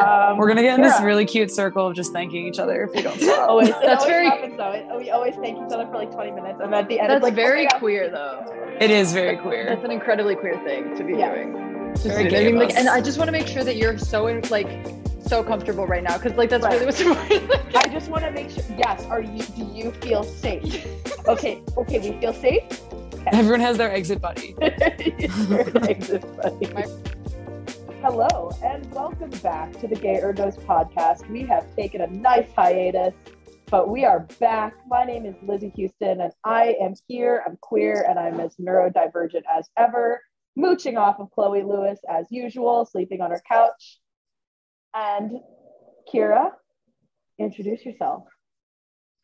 Um, We're gonna get in this really cute circle of just thanking each other if we don't stop. Always, That's that's very- very. Happens, though. We always thank each other for like 20 minutes, and at the end, That's it's like very oh my queer, though. It is very queer. That's an incredibly queer thing to be Yeah. doing. Just Very I mean, like, and I just want to make sure that you're so in, like so comfortable right now, because like that's Right. really what's important. I just want to make sure. Yes, are you? Do you feel safe? Okay, okay, we feel safe. Everyone has their exit buddy. Hello and welcome back to the Gay Ergos podcast. We have taken a nice hiatus, but we are back. My name is Lizzy Houston, and I am here. I'm queer, and I'm as neurodivergent as ever. Mooching off of Chloe Lewis as usual, sleeping on her couch. And Ciara, introduce yourself.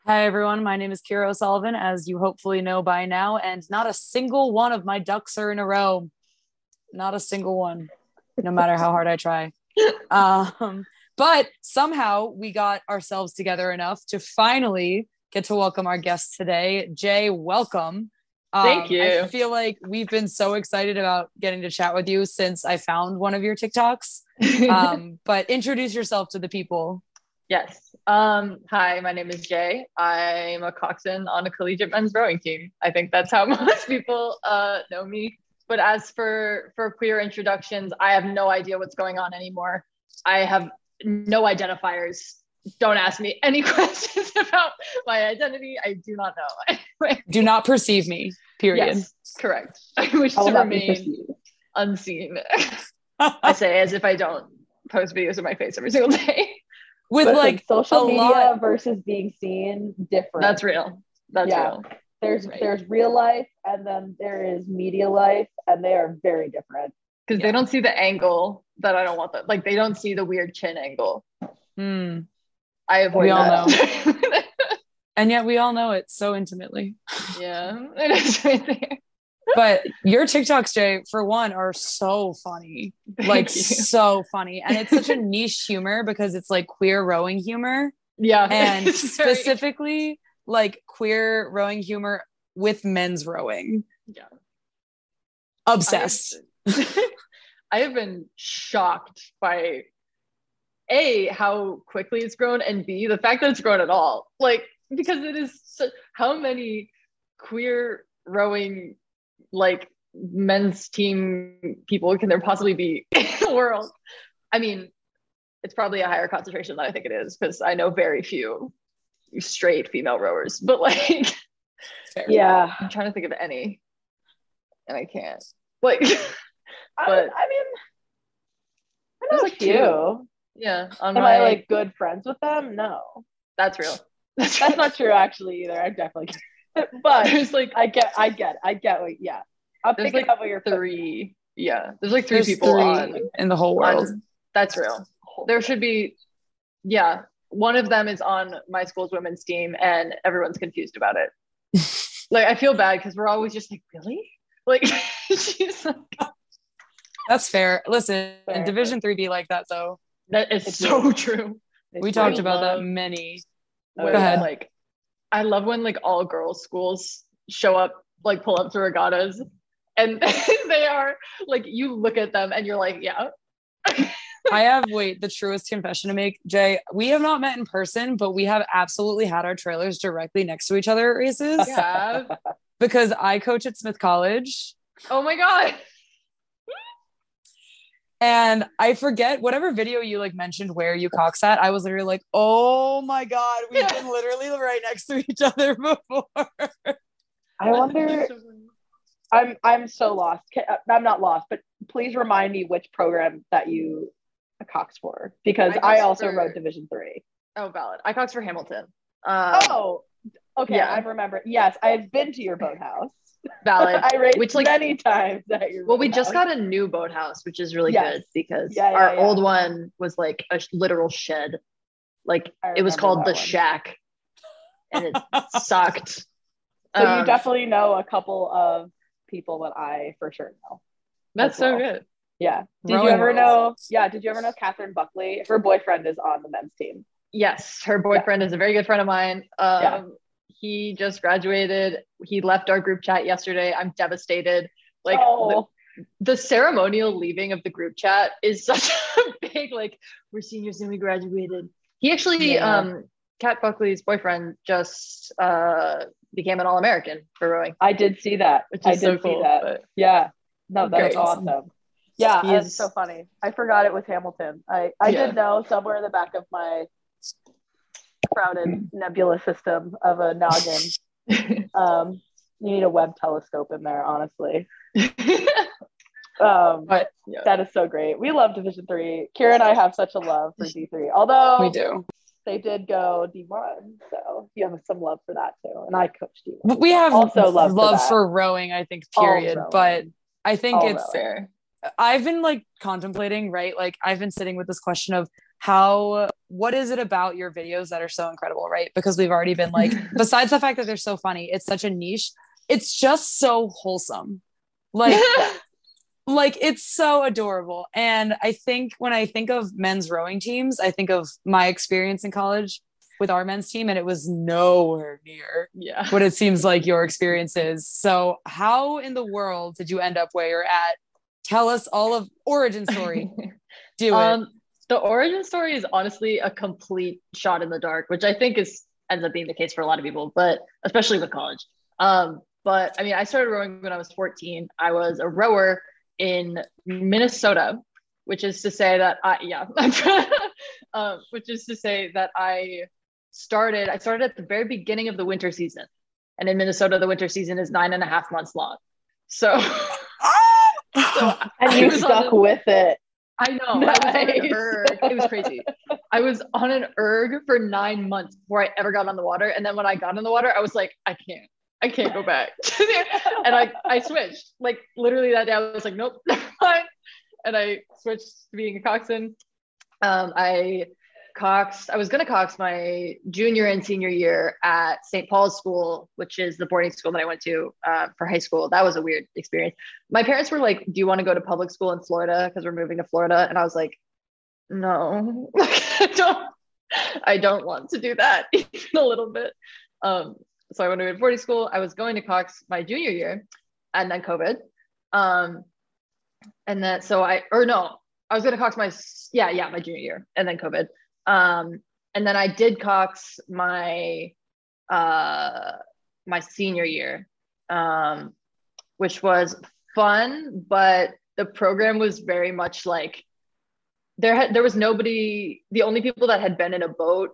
Hi everyone, my name is Ciara O'Sullivan, as you hopefully know by now, and not a single one of my ducks are in a row. Not a single one, no matter how hard I try. Um, but somehow we got ourselves together enough to finally get to welcome our guest today. Jay, welcome. Um, Thank you. I feel like we've been so excited about getting to chat with you since I found one of your TikToks. Um, but introduce yourself to the people. yes. Um. Hi, my name is Jay. I'm a coxswain on a collegiate men's rowing team. I think that's how most people uh know me. But as for for queer introductions, I have no idea what's going on anymore. I have no identifiers. Don't ask me any questions about my identity. I do not know. Anyway. Do not perceive me, period. Yes, correct. I wish I will to remain unseen. I say as if I don't post videos of my face every single day. With Listen, like social media lot- versus being seen, different. That's real. That's Yeah. real. There's Right. there's real life and then there is media life and they are very different Because Yeah. they don't see the angle that I don't want them. Like they don't see the weird chin angle. Hmm. I avoid We all that. And yet we all know it so intimately. yeah, it is right there. But your TikToks, Jay, for one, are so funny. like you. so funny. And it's such a niche humor because it's like queer rowing humor. yeah, And it's very- specifically like queer rowing humor with men's rowing. Yeah. Obsessed. I have been shocked by a how quickly it's grown and b the fact that it's grown at all like because it is how many queer rowing like men's team people can there possibly be in the world i mean it's probably a higher concentration than i think it is because i know very few straight female rowers but like Fair. yeah i'm trying to think of any and i can't like But- I mean I know like a few. two. yeah on Am my I like good friends with them? No, that's real that's, that's not true actually either. I'm definitely, but there's like I get, I get, I get what. Yeah, I'm There's, picking like, up what you're. three yeah there's like three There's people three on in the whole world. on- that's real there should be yeah one of them is on my school's women's team and everyone's confused about it like i feel bad because we're always just like really like she's like That's fair. Listen, Fair. Division three be like that though. that is It's so true We It's talked about that many. when, Go ahead. like i love when like all girls schools show up like pull up to regattas and they are like you look at them and you're like yeah I have wait the truest confession to make, Jay. We have not met in person, but we have absolutely had our trailers directly next to each other at races yeah because I coach at Smith College. oh my god And I forget whatever video you like mentioned where you cox at. I was literally like, oh my God, we've Yeah. been literally right next to each other before. I wonder. I'm I'm so lost. Uh, I'm not lost, but please remind me which program that you cox for because I I, also for- rode Division Three. Oh, valid. I cox for Hamilton. Um, Oh, okay. yeah. I remember. Yes, I've been to your boathouse. valid. I raced Which, like- many times at your. Well, we just got a new boathouse, which is really Yes. good because Yeah, yeah, our old one was like a literal shed. Like it was called the one. shack, and it sucked. So you Um, definitely know a couple of people that I for sure know. That's so well. good. Yeah. Did you ever know? Yeah. Did you ever know Catherine Buckley? Her boyfriend is on the men's team. Yes, her boyfriend is a very good friend of mine. Um, Yeah. He just graduated. He left our group chat yesterday. I'm devastated. Like oh, the ceremonial leaving of the group chat is such a big like we're seniors and we graduated. He actually Yeah. um Kat Buckley's boyfriend just uh became an all-American for rowing, I did see that. I did so see cool. that. But Yeah. No, that's awesome. Yeah, is- so funny. I forgot it was Hamilton. I, I Yeah. did know somewhere in the back of my crowded nebula system of a noggin. Um, you need a Webb telescope in there, honestly. Um, But yeah. that is so great. We love Division Three. Ciara and I have such a love for D three, although we do. they did go D one, so you have some love for that too. And I coached D one. We have Also love for for rowing, I think, period. rowing. But I think All it's rowing. fair. I've been like contemplating, right? Like I've been sitting with this question of how what is it about your videos that are so incredible, right? Because we've already been like, besides the fact that they're so funny, it's such a niche, it's just so wholesome. Like like it's so adorable. And I think when I think of men's rowing teams, I think of my experience in college with our men's team, and it was nowhere near yeah. what it seems like your experience is. So, how in the world did you end up where you're at? Tell us all of origin story. Do it. Um, the origin story is honestly a complete shot in the dark, which I think is ends up being the case for a lot of people, but especially with college. Um, but I mean, I started rowing when I was 14. I was a rower in Minnesota, which is to say that I yeah, um, which is to say that I started. I started at the very beginning of the winter season, and in Minnesota, the winter season is nine and a half months long. So, so and you stuck a- with it. I know. I was on an erg. It was crazy. I was on an erg for nine months before I ever got on the water. And then when I got in the water, I was like, I can't. I can't go back. and I, I switched. Like literally that day, I was like, nope. And I switched to being a coxswain. Um, I coxed, I was gonna cox my junior and senior year at St. Paul's School, which is the boarding school that I went to uh, for high school. That was a weird experience my parents were like, "Do you want to go to public school in Florida because we're moving to Florida?" And I was like, "No, I don't. I don't want to do that even a little bit." Um, so I went to boarding school. I was going to Cox my junior year, and then COVID. Um, and then so I or no, I was going to Cox my yeah yeah my junior year, and then COVID. Um, and then I did Cox my uh my senior year. Um, which was fun, but the program was very much like there had there was nobody. The only people that had been in a boat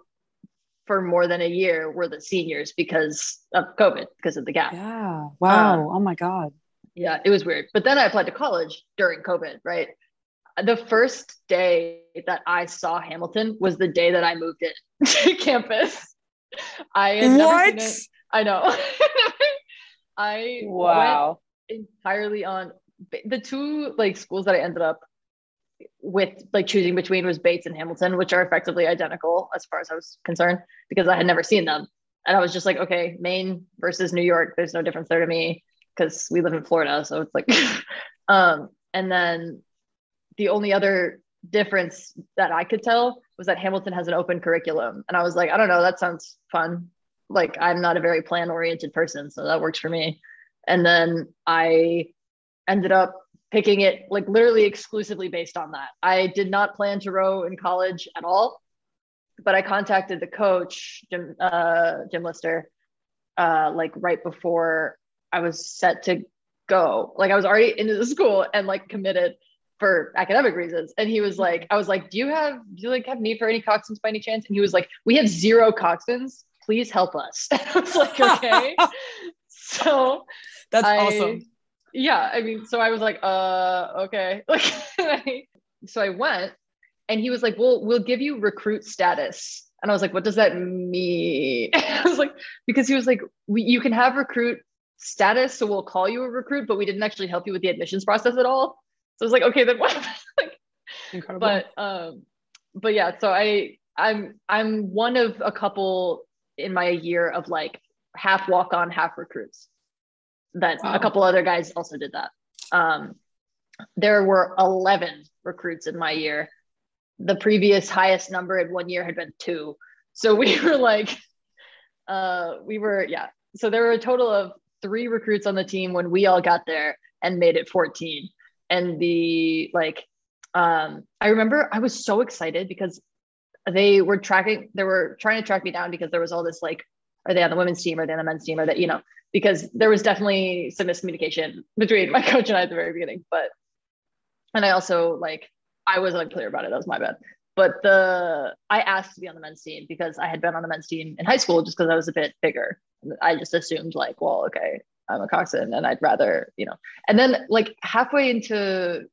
for more than a year were the seniors because of COVID, because of the gap. yeah. Wow. oh my God. Yeah, it was weird. But then I applied to college during COVID, right? The first day that I saw Hamilton was the day that I moved in to campus. I had never What? seen it. I know. I Wow. entirely on the two like schools that I ended up with like choosing between was Bates and Hamilton, which are effectively identical as far as I was concerned because I had never seen them. And I was just like, okay, Maine versus New York, there's no difference there to me because we live in Florida. So it's like, um, and then the only other difference that I could tell was that Hamilton has an open curriculum. And I was like, I don't know, that sounds fun. Like I'm not a very plan oriented person, so that works for me. And then I ended up picking it like literally exclusively based on that. I did not plan to row in college at all, but I contacted the coach, Jim, uh, Jim Lister, uh, like right before I was set to go. Like I was already into the school and like committed for academic reasons. And he was like, I was like, do you have, do you like have need for any coxswains by any chance? And he was like, we have zero coxswains. Please help us. I was like, okay. so That's I- awesome. yeah i mean so i was like uh okay like so i went and he was like well we'll give you recruit status and i was like what does that mean i was like because he was like we, you can have recruit status so we'll call you a recruit but we didn't actually help you with the admissions process at all so i was like okay then what like Incredible. but um but yeah so i i'm i'm one of a couple in my year of like half walk on half recruits that Wow. a couple other guys also did that. Um there were 11 recruits in my year. The previous highest number in one year had been two. So we were like uh we were yeah. So there were a total of three recruits on the team when we all got there and made it 14 and the like um I remember I was so excited because they were tracking they were trying to track me down because there was all this like are they on the women's team? Or are they on the men's team? Or that you know because there was definitely some miscommunication between my coach and I at the very beginning but and I also like I was unclear about it. That was my bad. But the I asked to be on the men's team because I had been on the men's team in high school just because I was a bit bigger. I just assumed like, well, okay, I'm a coxswain and I'd rather, you know. And then like halfway into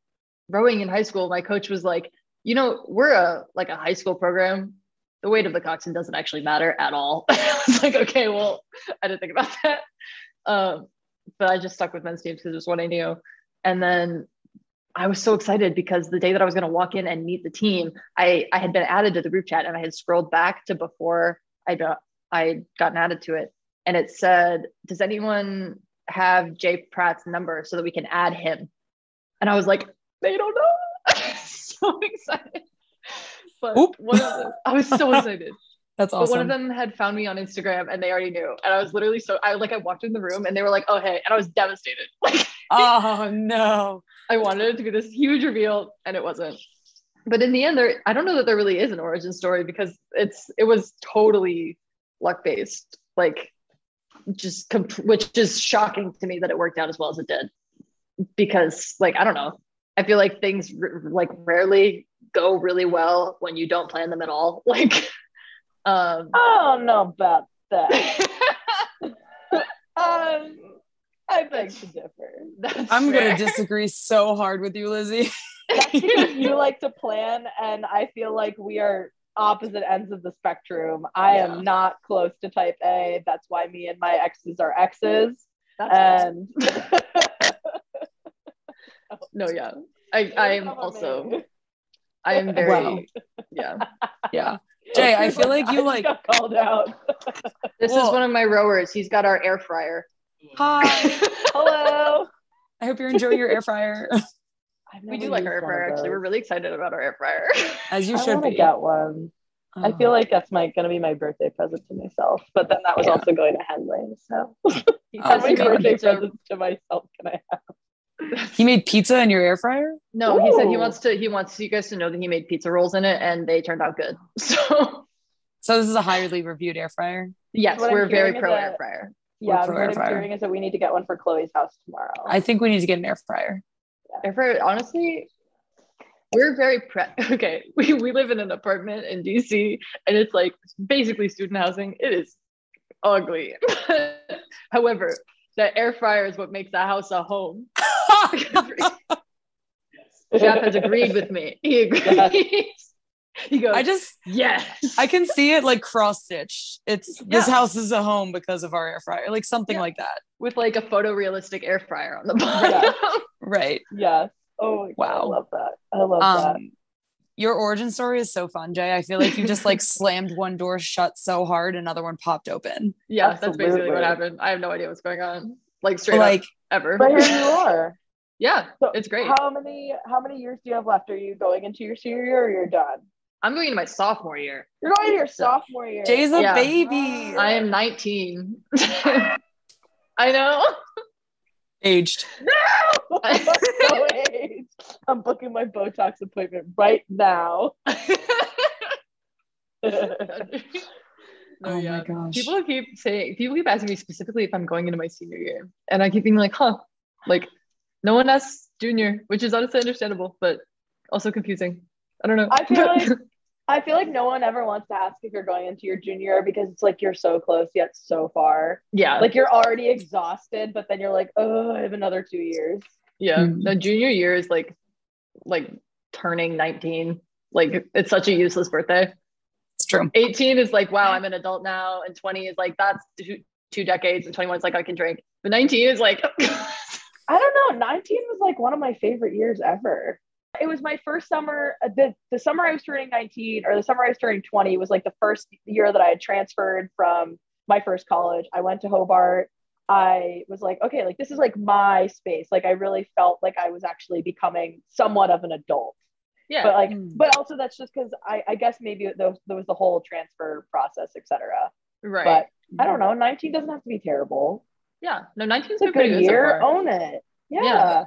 rowing in high school, my coach was like, you know, we're a like a high school program. The weight of the coxswain doesn't actually matter at all. I was like, okay, well, I didn't think about that. Um, but I just stuck with men's teams because it was what I knew. And then I was so excited because the day that I was going to walk in and meet the team, I, I had been added to the group chat and I had scrolled back to before I got I'd gotten added to it, and it said, "Does anyone have Jay Pratt's number so that we can add him?" And I was like, "They don't know." so excited. But Oop. one of them, I was so excited. That's awesome. But one of them had found me on Instagram and they already knew. And I was literally so I like I walked in the room and they were like, "Oh hey," and I was devastated. Like Oh no. I wanted it to be this huge reveal, and it wasn't. But in the end, there I don't know that there really is an origin story because it's it was totally luck based, like just comp- which is shocking to me that it worked out as well as it did. Because like I don't know, I feel like things r- like rarely go really well when you don't plan them at all. Like, um, I don't know about that. um, I beg to differ. that's I'm fair. gonna disagree so hard with you, Lizzy. You like to plan, and I feel like we are opposite ends of the spectrum. I Yeah. am not close to type A. That's why me and my exes are exes. That's And no, yeah. I I am also I am very Wow. yeah. Yeah. Jay, I feel like you like called out. This Well- is one of my rowers. He's got our air fryer. hi. Hello. I hope you're enjoying your air fryer. I've we do like our air fryer. Actually, we're really excited about our air fryer. As you should want to be. get one. I Oh. feel uh-huh. like that's my gonna be my birthday present to myself. But then that was Yeah. also going to Henley. So He Oh how many made birthday pizza. presents to myself can I have? he made pizza in your air fryer? No, he said he wants to. He wants you guys to know that he made pizza rolls in it, and they turned out good. So So this is a highly reviewed air fryer. yes, What we're very hearing is pro air fryer. Yeah, what air I'm hearing is that we need to get one for Chloe's house tomorrow. I think we need to get an air fryer. Air fryer. Honestly, we're very pre. Okay, we we live in an apartment in DC, and it's like basically student housing. It is ugly. However, the air fryer is what makes the house a home. Jeff has agreed with me. He agrees. He goes, I just yes. I can see it like cross stitched. It's this house is a home because of our air fryer, like something Yeah. like that. with like a photorealistic air fryer on the bottom. Yeah. Right. yes. Oh my God, I love that. I love that. Um your origin story is so fun, Jay. I feel like you just like slammed one door shut so hard, another one popped open. yeah, that's basically what happened. I have no idea what's going on. Like straight like up ever. But here you are. yeah, So it's great. How many how many years do you have left? Are you going into your senior year or you're done? I'm going into my sophomore year. You're going to your So- so, year. Jay's a Yeah. baby. I am 19. I know. Aged. no! I'm so aged. I'm booking my Botox appointment right now. No, oh yeah. my gosh. People keep saying, people keep asking me specifically if I'm going into my senior year. And I keep being like, huh, like no one asks junior, which is honestly understandable, but also confusing. I don't know. I feel like I feel like no one ever wants to ask if you're going into your junior because it's like you're so close yet so far. yeah, Like you're already exhausted, but then you're like, oh, I have another two years. yeah. Mm. The junior year is like, like turning 19. Like it's such a useless birthday. It's true. 18 is like, wow, I'm an adult now. And 20 is like, that's two, two decades. And 21 is like, I can drink. But 19 is like, I don't know. 19 was like one of my favorite years ever. It was my first summer. uh, The, the summer I was turning 19 or the summer I was turning 20 was like the first year that I had transferred from my first college. I went to Hobart. I was like, okay, like this is like my space. Like I really felt like I was actually becoming somewhat of an adult. yeah. But like, Mm. but also that's just because I, I guess maybe there, there was the whole transfer process, etc. right. But I don't know. 19 doesn't have to be terrible. yeah. No, 19 is a pretty good good so year. far. Own it. Yeah. Yeah.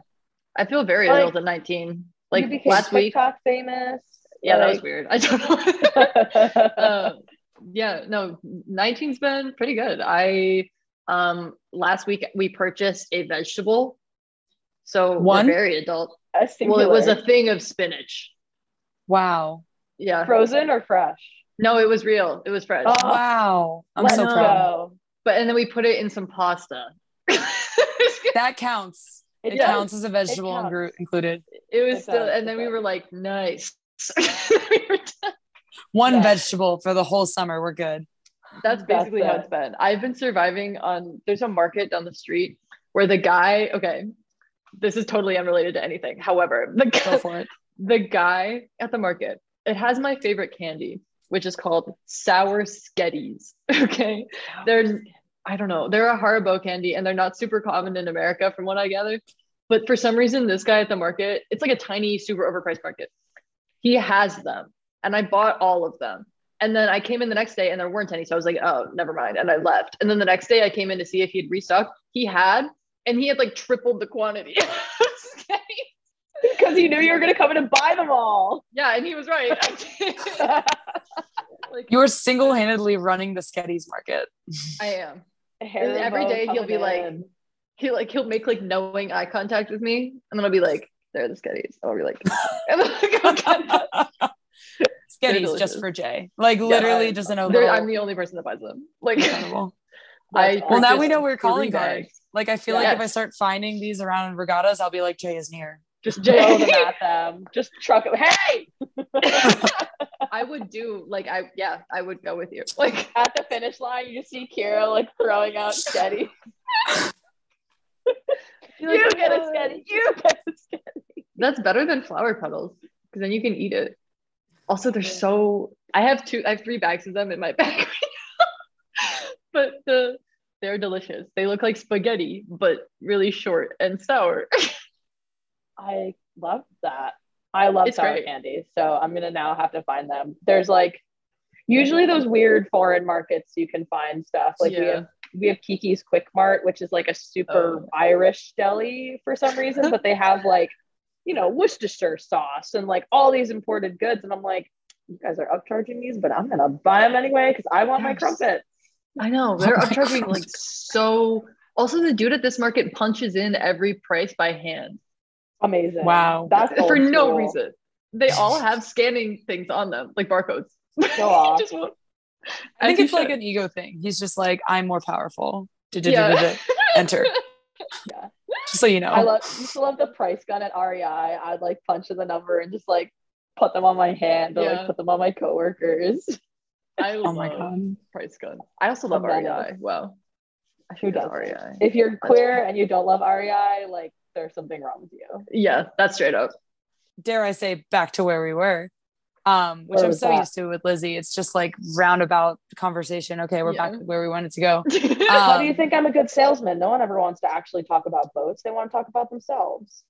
I feel very Like, adult at 19. Like you became last week. TikTok famous. Yeah, that was weird. I don't know. uh, yeah, no, 19's been pretty good. I um last week we purchased a vegetable. So One? we're very adult. Well, it was a thing of spinach. Wow. Yeah. frozen or fresh. No, it was real. It was fresh. Oh, Wow. I'm Let's so proud. go. But and then we put it in some pasta. That counts. It, It counts as a vegetable counts. inclu- included. it was It still, does, and then we were like, nice. We were. One Yeah. vegetable for the whole summer. We're good. That's That's basically how it. it's been. I've been surviving on there's a market down the street where the guy, okay, this is totally unrelated to anything. However, the Go guy, for it. the guy at the market, it has my favorite candy, which is called sour sketties. Okay. They're I don't know, they're a Haribo candy and they're not super common in America from what I gather. But for some reason, this guy at the market, it's like a tiny, super overpriced market. He has them. And I bought all of them. And then I came in the next day and there weren't any. So I was like, oh, never mind. And I left. And then the next day I came in to see if he'd restocked. He had, and he had like tripled the quantity. Because you knew you were gonna come in and buy them all. yeah, and he was right. like, You are single handedly running the Sketties market. I am. Haribo every day he'll coming be like- He like he'll make like knowing eye contact with me, and then I'll be like, "They're the sketties." I'll be like, and then I'll go get them. Sketties just for Jay. Like literally I- just in a I'm the only person that buys them. Like, I Well, now we know we're calling cards. Like I feel like if I start finding these around in regattas, I'll be like, Jay is near. Just throw them at them. Just truck them. Hey! I would do like I yeah I would go with you. Like At the finish line, you just see Ciara like throwing out Sketty. You're like, get a. Sketty. You get a Sketty. That's better than flower petals because then you can eat it. Also, they're so. I have two. I have three bags of them in my bag right but the they're delicious. They look like spaghetti, but really short and sour. I love that. I love It's sour great. candy. So I'm gonna now have to find them. There's like usually those weird foreign markets you can find stuff. Like we have we have Kiki's Quick Mart, which is like a super Oh. Irish deli for some reason, but they have like, you know, Worcestershire sauce and like all these imported goods. And I'm like, you guys are upcharging these, but I'm gonna buy them anyway because I want my Yes. crumpet. I know they're Oh my upcharging like so. Also, the dude at this market punches in every price by hand Amazing. Wow. That's for old no school. reason. They all have scanning things on them, like barcodes. Go off. Just I think As you it's like an ego thing. He's just like, I'm more powerful. Yeah. Enter. Yeah. Just so you know. I love used to love the price gun at REI. I'd like punch in the number and just like put them on my hand or Yeah. like put them on my coworkers. I oh love my god. price gun. I also love Love REI. that. Wow. Who doesn't? REI. If you're queer and you don't love REI, like there's something wrong with you. Yeah, that's straight up. Dare I say back to where we were. Um, which I'm so that? used to with Lizzy. It's just like roundabout conversation. Okay, we're Yeah. back where we wanted to go. How Um, do you think I'm a good salesman? No one ever wants to actually talk about boats. They want to talk about themselves.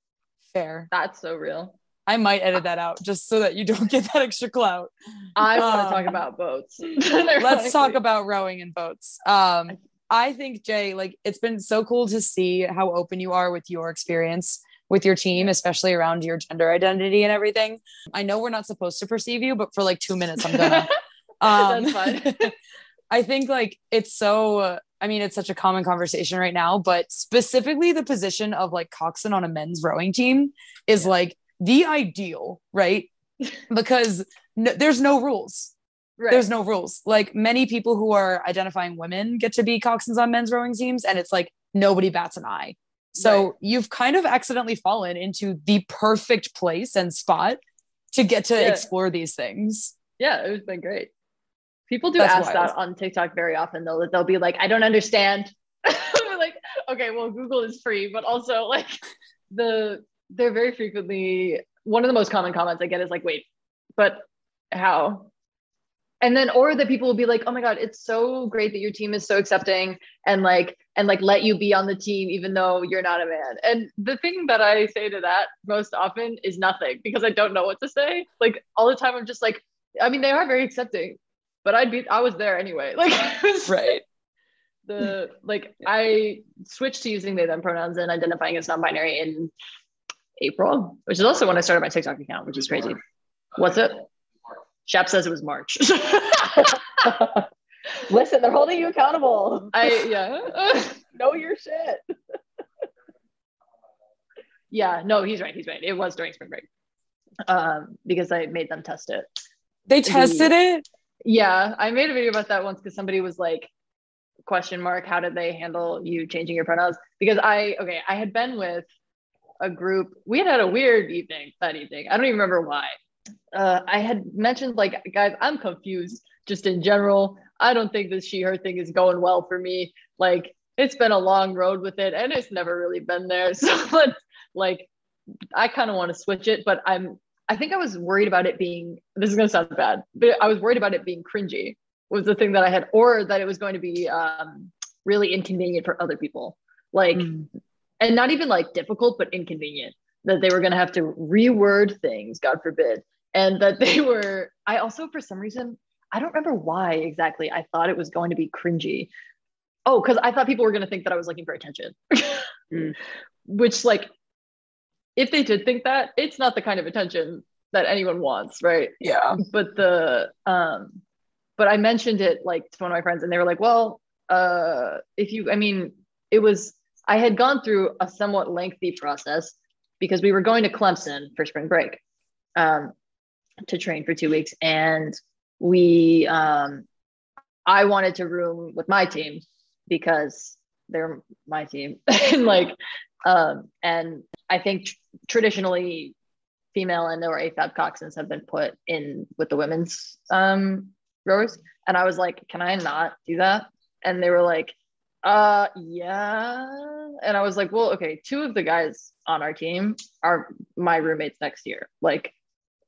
Fair. that's so real. I might edit that out just so that you don't get that extra clout. I want to Um, talk about boats. Let's talk about rowing and boats. Um, I think Jay, like it's been so cool to see how open you are with your experience with your team, especially around your gender identity and everything. I know we're not supposed to perceive you, but for like two minutes, I'm gonna. Um, That's fine. I think like it's so. uh, I mean, it's such a common conversation right now, but specifically the position of like coxswain on a men's rowing team is Yeah. like the ideal, right? because no, there's no rules right. there's no rules. Like many people who are identifying women get to be coxswains on men's rowing teams, and it's like nobody bats an eye. So Right. you've kind of accidentally fallen into the perfect place and spot to get to Yeah. explore these things. yeah, it's been great. People do That's ask wild. that on TikTok very often though, that they'll be like, I don't understand. Like, okay, well, Google is free, but also like the they're very frequently one of the most common comments I get is like, wait, but how? And then or that people will be like, oh my God, it's so great that your team is so accepting and like and like let you be on the team even though you're not a man. And the thing that I say to that most often is nothing because I don't know what to say. Like all the time I'm just like, I mean, they are very accepting, but I'd be I was there anyway. Like Right. the like I switched to using they them pronouns and identifying as non-binary in April, which is also when I started my TikTok account, which is crazy. What's it? Shap says it was March. Listen, they're holding you accountable. I yeah. know your shit. yeah, no, he's right. He's right. It was during spring break. Um, because I made them test it. They tested it? Yeah, I made a video about that once because somebody was like, question mark, how did they handle you changing your pronouns? Because I okay, I had been with a group, we had had a weird evening that evening. I don't even remember why. Uh, I had mentioned like, guys, I'm confused just in general. I don't think this she her thing is going well for me. Like it's been a long road with it and it's never really been there. So but like I kind of want to switch it, but I'm I think I was worried about it being this is gonna sound bad, but I was worried about it being cringy was the thing that I had, or that it was going to be um really inconvenient for other people. Like mm. and not even like difficult, but inconvenient. That they were gonna have to reword things, God forbid. And that they were, I also for some reason I don't remember why exactly I thought it was going to be cringy. Oh, because I thought people were going to think that I was looking for attention, mm. which, like, if they did think that, it's not the kind of attention that anyone wants, right? Yeah. But the, um, but I mentioned it like to one of my friends, and they were like, well, uh, if you, I mean, it was, I had gone through a somewhat lengthy process because we were going to Clemson for spring break um, to train for two weeks. And we um I wanted to room with my team because they're my team. And like um and I think tr- traditionally female and or AFAB coxswains have been put in with the women's um rowers and I was like can I not do that? And they were like uh yeah. And I was like well okay two of the guys on our team are my roommates next year. Like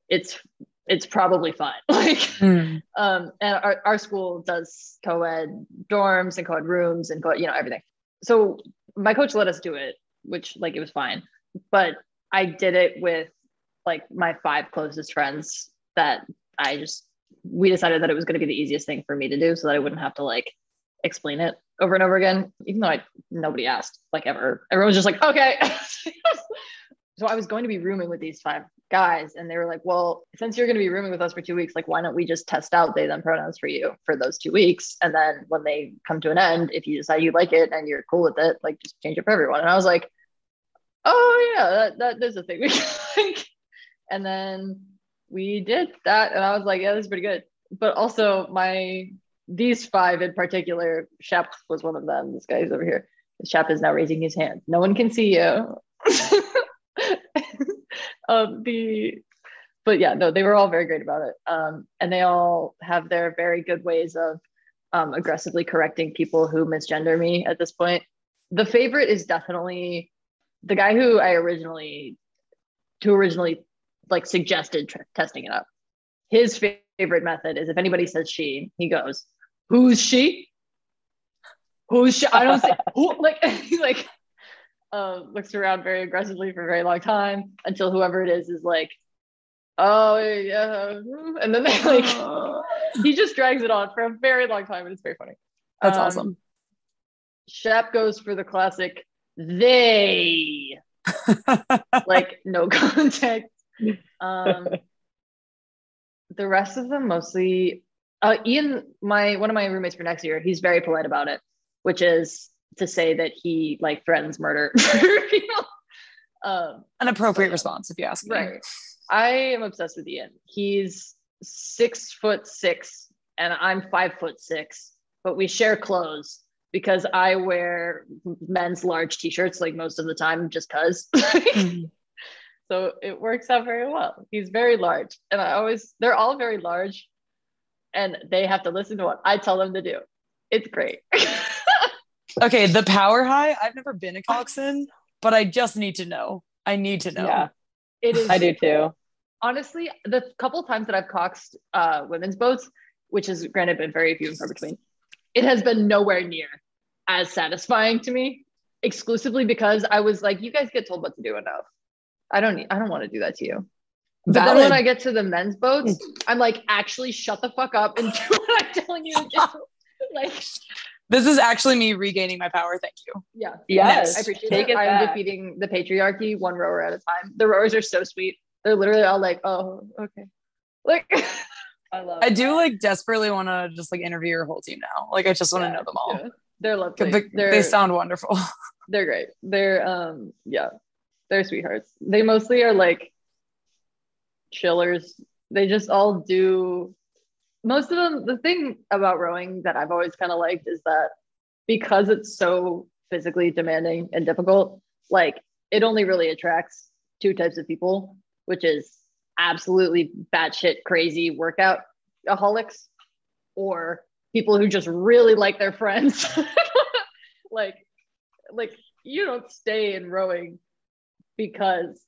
it's it's probably fine. like, mm. um, and our, our school does co-ed dorms and co-ed rooms and co you know, everything. So my coach let us do it, which like, it was fine, but I did it with like my five closest friends that I just, we decided that it was going to be the easiest thing for me to do so that I wouldn't have to like explain it over and over again, even though I, nobody asked like ever, everyone was just like, okay. so I was going to be rooming with these five guys and they were like well since you're going to be rooming with us for two weeks like why don't we just test out they them pronouns for you for those two weeks? And then when they come to an end if you decide you like it and you're cool with it like just change it for everyone. And i was like oh yeah that, that there's a thing and then we did that and i was like yeah this is pretty good. But also my these five in particular shap was one of them this guy's over here. Shap is now raising his hand. No one can see you um, the but yeah, no, they were all very great about it. Um, and they all have their very good ways of um, aggressively correcting people who misgender me at this point. The favorite is definitely the guy who I originally, who originally like suggested tr- testing it up. His favorite method is if anybody says she, he goes, "Who's she? Who's she?" I don't say who, like like uh, looks around very aggressively for a very long time until whoever it is is like, oh yeah, and then they like he just drags it on for a very long time, and it's very funny. That's um, awesome. Shap goes for the classic they, like no context. Um, the rest of them mostly. Uh, Ian, my one of my roommates for next year, he's very polite about it, which is to say that he like threatens murder. you know? um, An appropriate response, if you ask me. Right. I am obsessed with Ian. He's six foot six, and I'm five foot six, but we share clothes because I wear men's large t-shirts like most of the time, just cause. mm-hmm. So it works out very well. He's very large, and I always they're all very large, and they have to listen to what I tell them to do. It's great. Okay, the power high. I've never been a coxswain, but I just need to know. I need to know. Yeah, it is. I do too. Honestly, the couple times that I've coxed uh, women's boats, which has granted been very few and far between, it has been nowhere near as satisfying to me. Exclusively because I was like, you guys get told what to do enough. I don't need. I don't want to do that to you. But Valid. then when I get to the men's boats, I'm like, actually, shut the fuck up and do what I'm telling you to do. like This is actually me regaining my power. Thank you. Yeah. Yes. I appreciate Take it. it I'm defeating the patriarchy one rower at a time. The rowers are so sweet. They're literally all like, oh, okay. Like I love. I do like desperately want to just like interview your whole team now. Like I just want to Yeah, know them all. yeah, they're lovely. They, They're, they sound wonderful. they're great. They're um yeah, they're sweethearts. They mostly are like chillers. They just all do most of them the thing about rowing that I've always kind of liked is that because it's so physically demanding and difficult, like it only really attracts two types of people, which is absolutely batshit crazy workout aholics or people who just really like their friends. like like you don't stay in rowing because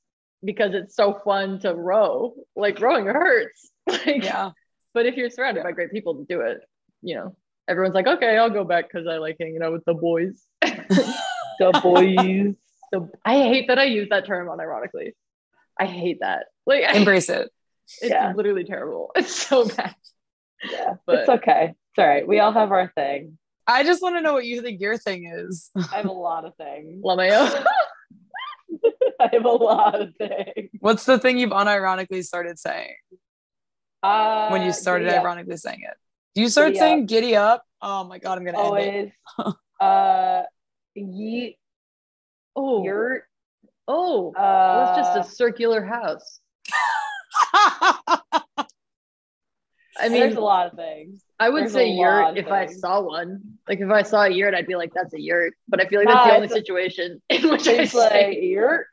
because it's so fun to row. Like rowing hurts. Like yeah. But if you're surrounded by great people to do it, you know, everyone's like, okay, I'll go back because I like hanging out with the boys. the boys. So I hate that I use that term unironically. I hate that. Like I- Embrace it. it's Yeah. literally terrible. It's so bad. Yeah, But- it's okay. It's all right. We all have our thing. I just want to know what you think your thing is. I have a lot of things. Lameo. I have a lot of things. What's the thing you've unironically started saying Uh, when you started ironically saying it? Do you start Giddy saying giddy up? Oh my god, I'm gonna end it. always. uh, yeet, oh, yurt. oh, Uh, it's just a circular house. I mean there's a lot of things. I would there's say yurt of if I saw one. Like if I saw a yurt, I'd be like, "That's a yurt." But I feel like Nah, that's the only a- situation in which I It's like say, yurt.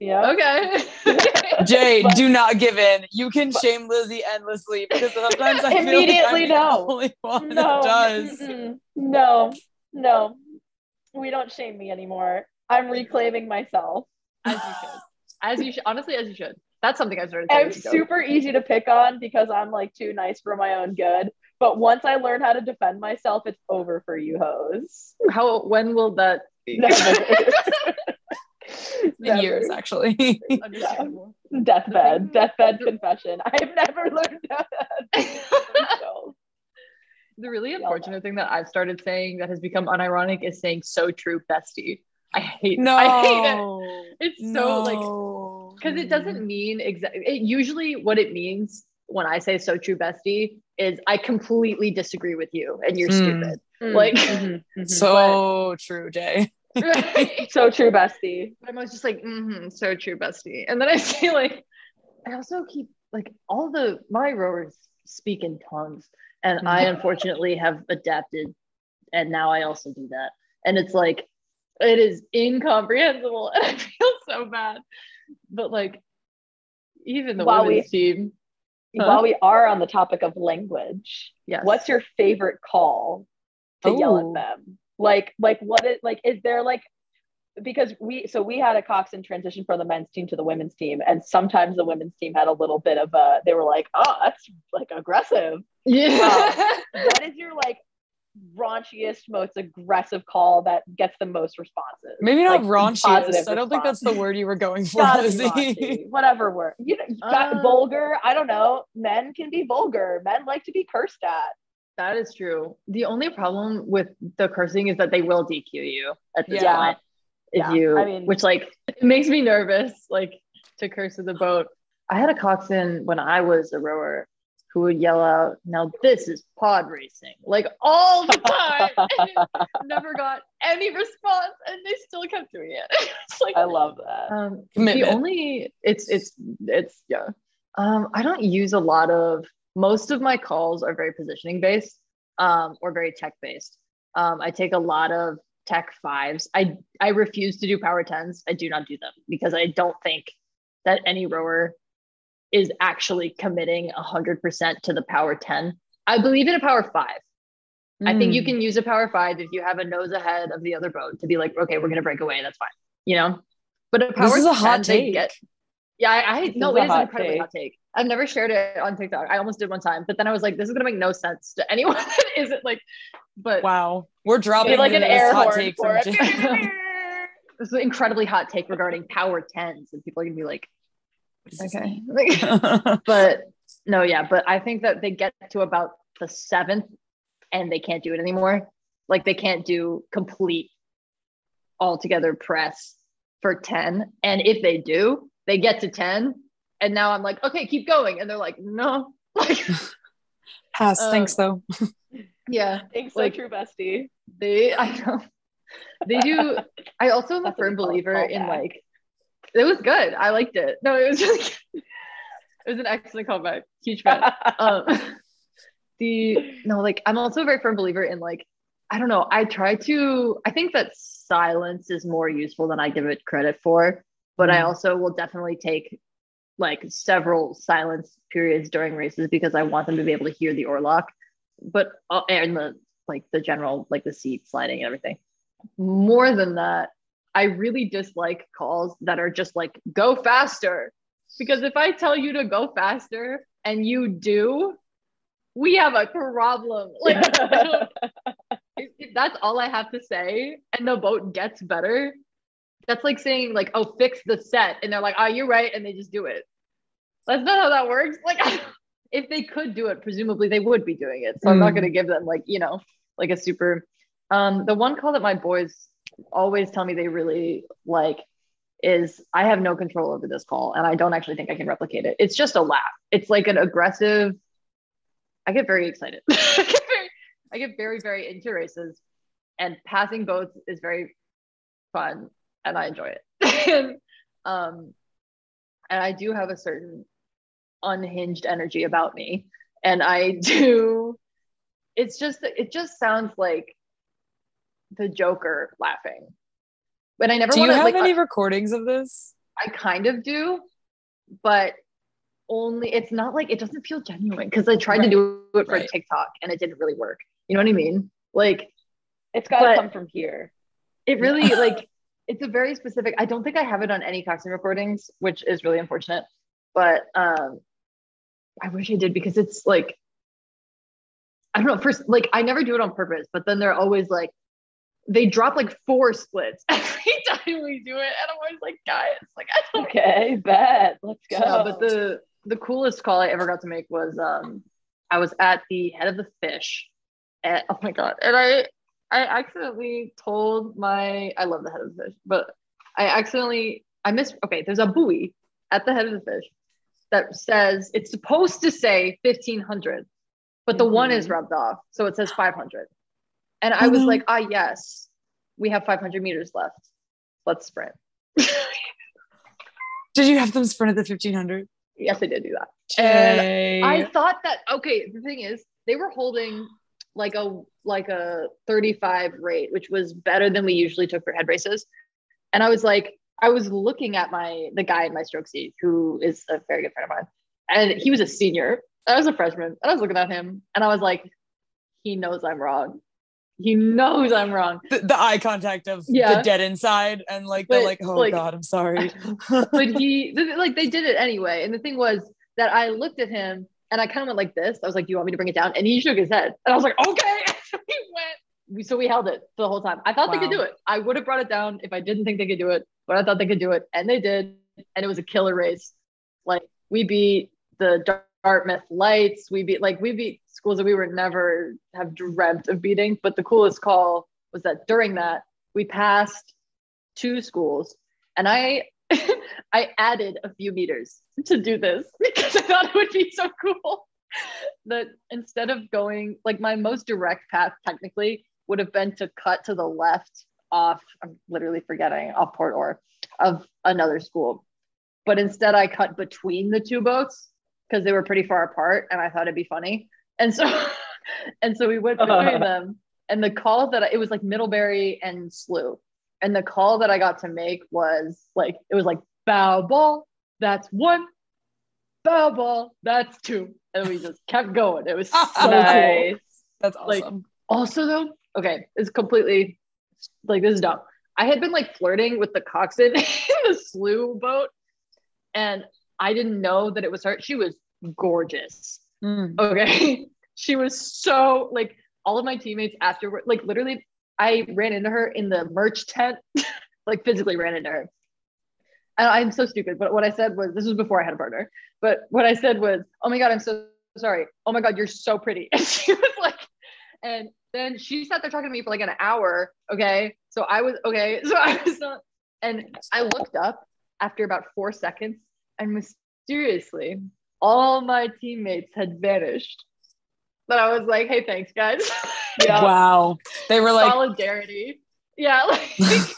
Yeah. "Okay." Jay, do not give in. You can shame Lizzy endlessly because sometimes I feel Immediately like I'm no. the only one No. that does. mm-mm. No. No. We don't shame me anymore. I'm reclaiming myself. as you should. As you should. Honestly, as you should. That's something I started. saying I'm super easy to pick on because I'm like too nice for my own good. But once I learn how to defend myself, it's over for you hoes. How? When will that? Be? Never. In Never. years, actually. Understandable. Deathbed. Deathbed confession. I've never learned that. The really Yell unfortunate thing that I've started saying that has become unironic is saying "so true, bestie." I hate. no. I hate it. It's so like because it doesn't mean exactly. It usually what it means when I say "so true, bestie" is I completely disagree with you and you're Mm. stupid. Like- Mhm, mhm. So true, Jay. So true, bestie. I'm always just like, mm-hmm, so true, bestie. And then I see like, I also keep like all the my rowers speak in tongues, and I unfortunately have adapted, and now I also do that, and it's like, it is incomprehensible, and I feel so bad. But like, even the While we- team, Huh? While we are on the topic of language, yes. what's your favorite call to yell at them? Like, like what is like? Is there like? Because we so we had a coxswain transition from the men's team to the women's team, and sometimes the women's team had a little bit of a. They were like, "Oh, that's like aggressive." yeah? What is your like raunchiest, most aggressive call that gets the most responses? Maybe not Like, raunchiest. I don't think that's the word you were going for, Gotta be Lizzy. raunchy, whatever word. You know, you got Uh, vulgar. I don't know. Men can be vulgar. Men like to be cursed at. That is true. The only problem with the cursing is that they will DQ you at this Yeah. point. If Yeah. you, I mean- which like it makes me nervous, like to curse in the boat. I had a coxswain when I was a rower who would yell out, "Now this is pod racing!" like all the time. and never got any response, and they still kept doing it. it's like I love that. um, the only it's it's it's yeah. Um, I don't use a lot of. Most of my calls are very positioning based, um, or very tech based. Um, I take a lot of tech fives. I I refuse to do power tens. I do not do them because I don't think that any rower is actually committing hundred percent to the power ten. I believe in a power five. I think Mm. you can use a power five if you have a nose ahead of the other boat to be like, okay, we're gonna break away. That's fine, you know. But a power This is a hot 10, take. Get, yeah, I, I no, is it an incredibly take. hot take. I've never shared it on TikTok. I almost did one time, but then I was like, this is gonna make no sense to anyone that isn't like. But Wow. We're dropping like an air hot take for it. This is an incredibly hot take regarding power tens, and people are gonna be like, okay, but no, yeah, but I think that they get to about the seventh and they can't do it anymore. Like they can't do complete all together press for 10. And if they do, they get to 10. And now I'm like, okay, keep going. And they're like, no. Like Pass. Um, Thanks though. yeah. Thanks, Like- so true, bestie. They I know. They do I also am a firm we call a believer in callback. like it was good. I liked it. No, it was just good. It was an excellent callback. Huge fan. um, the no, like I'm also a very firm believer in like I don't know. I try to. I think that silence is more useful than I give it credit for, but I Mm. also will definitely take like several silence periods during races because I want them to be able to hear the oarlock, but uh, and the like the general like the seat sliding and everything. More than that, I really dislike calls that are just like go faster because if I tell you to go faster and you do, we have a problem. Like, if, if that's all I have to say and the boat gets better, that's like saying, like, oh, fix the set. And they're like, oh, you're right. And they just do it. That's not how that works. Like, if they could do it, presumably they would be doing it. So I'm not Mm. going to give them, like, you know, like a super. Um, the one call that my boys always tell me they really like is I have no control over this call and I don't actually think I can replicate it. It's just a laugh. It's like an aggressive. I get very excited. I, get very, I get very, very into races and passing boats is very fun and I enjoy it. and, um, and I do have a certain unhinged energy about me. And I do, it's just, it just sounds like the Joker laughing. But I never Do you want to have like, any recordings of this? I kind of do, but only it's not like it doesn't feel genuine because I tried to do it for Right. TikTok and it didn't really work. You know what I mean? Like It's got to come from here. it really like it's a very specific. I don't think I have it on any coxswain recordings, which is really unfortunate. But um I wish I did because it's like I don't know. First, like I never do it on purpose, but then they're always like they drop like four splits every time we do it, and I'm always like, guys, like I don't Okay, bet. Let's go. No, but the the coolest call I ever got to make was um I was at the head of the fish. And, oh my god. And I I accidentally told my I love the head of the fish, but I accidentally I missed okay, there's a buoy at the head of the fish that says it's supposed to say 1500, but the one is Mhm. rubbed off. So it says 500. And I was Mhm. like, ah, yes, we have 500 meters left. Let's sprint. Did you have them sprint at the 1500? yes, I did do that. And I thought that okay, the thing is, they were holding like a like a 35 rate, which was better than we usually took for head races. And I was like, I was looking at my the guy in my stroke seat, who is a very good friend of mine, and he was a senior. I was a freshman, and I was looking at him, and I was like, he knows I'm wrong. He knows I'm wrong. the, the eye contact of Yeah. the dead inside and like they're like oh like- god i'm sorry but he like they did it anyway. And the thing was that I looked at him and I kind of went like this. I was like, "Do you want me to bring it down?" And he shook his head, and I was like, "Okay." So we went. We, so we held it the whole time. I thought they could do it. I would have brought it down if I didn't think they could do it, but I thought they could do it, and they did. And it was a killer race. Like we beat the Dartmouth Lights. We beat like we beat schools that we would never have dreamt of beating. But the coolest call was that during that we passed two schools, and I I added a few meters to do this because I thought it would be so cool. That instead of going like my most direct path technically would have been to cut to the left off, I'm literally forgetting off Port Or of another school. But instead I cut between the two boats because they were pretty far apart and I thought it'd be funny. And so and so we went between them. And the call that I, it was like Middlebury and SLU. And the call that I got to make was like, it was like bow ball, that's one, bow ball, that's two. And we just kept going. It was so cool. nice. that's Like- awesome Also, though, okay, it's completely like this is dumb. I had been like flirting with the coxswain in the SLU boat, and I didn't know that it was her. She was gorgeous. Mm. Okay. she was so like all of my teammates afterward, like literally, I ran into her in the merch tent, like physically ran into her. I'm so stupid, but what I said was this was before I had a partner. But what I said was, Oh my god, I'm so sorry. Oh my god, you're so pretty. And she was like, And then she sat there talking to me for like an hour. Okay. So I was okay. So I was not, and I looked up after about four seconds and mysteriously all my teammates had vanished. But I was like, hey, thanks, guys. Yeah. Wow. They were like, Solidarity. Yeah. Like,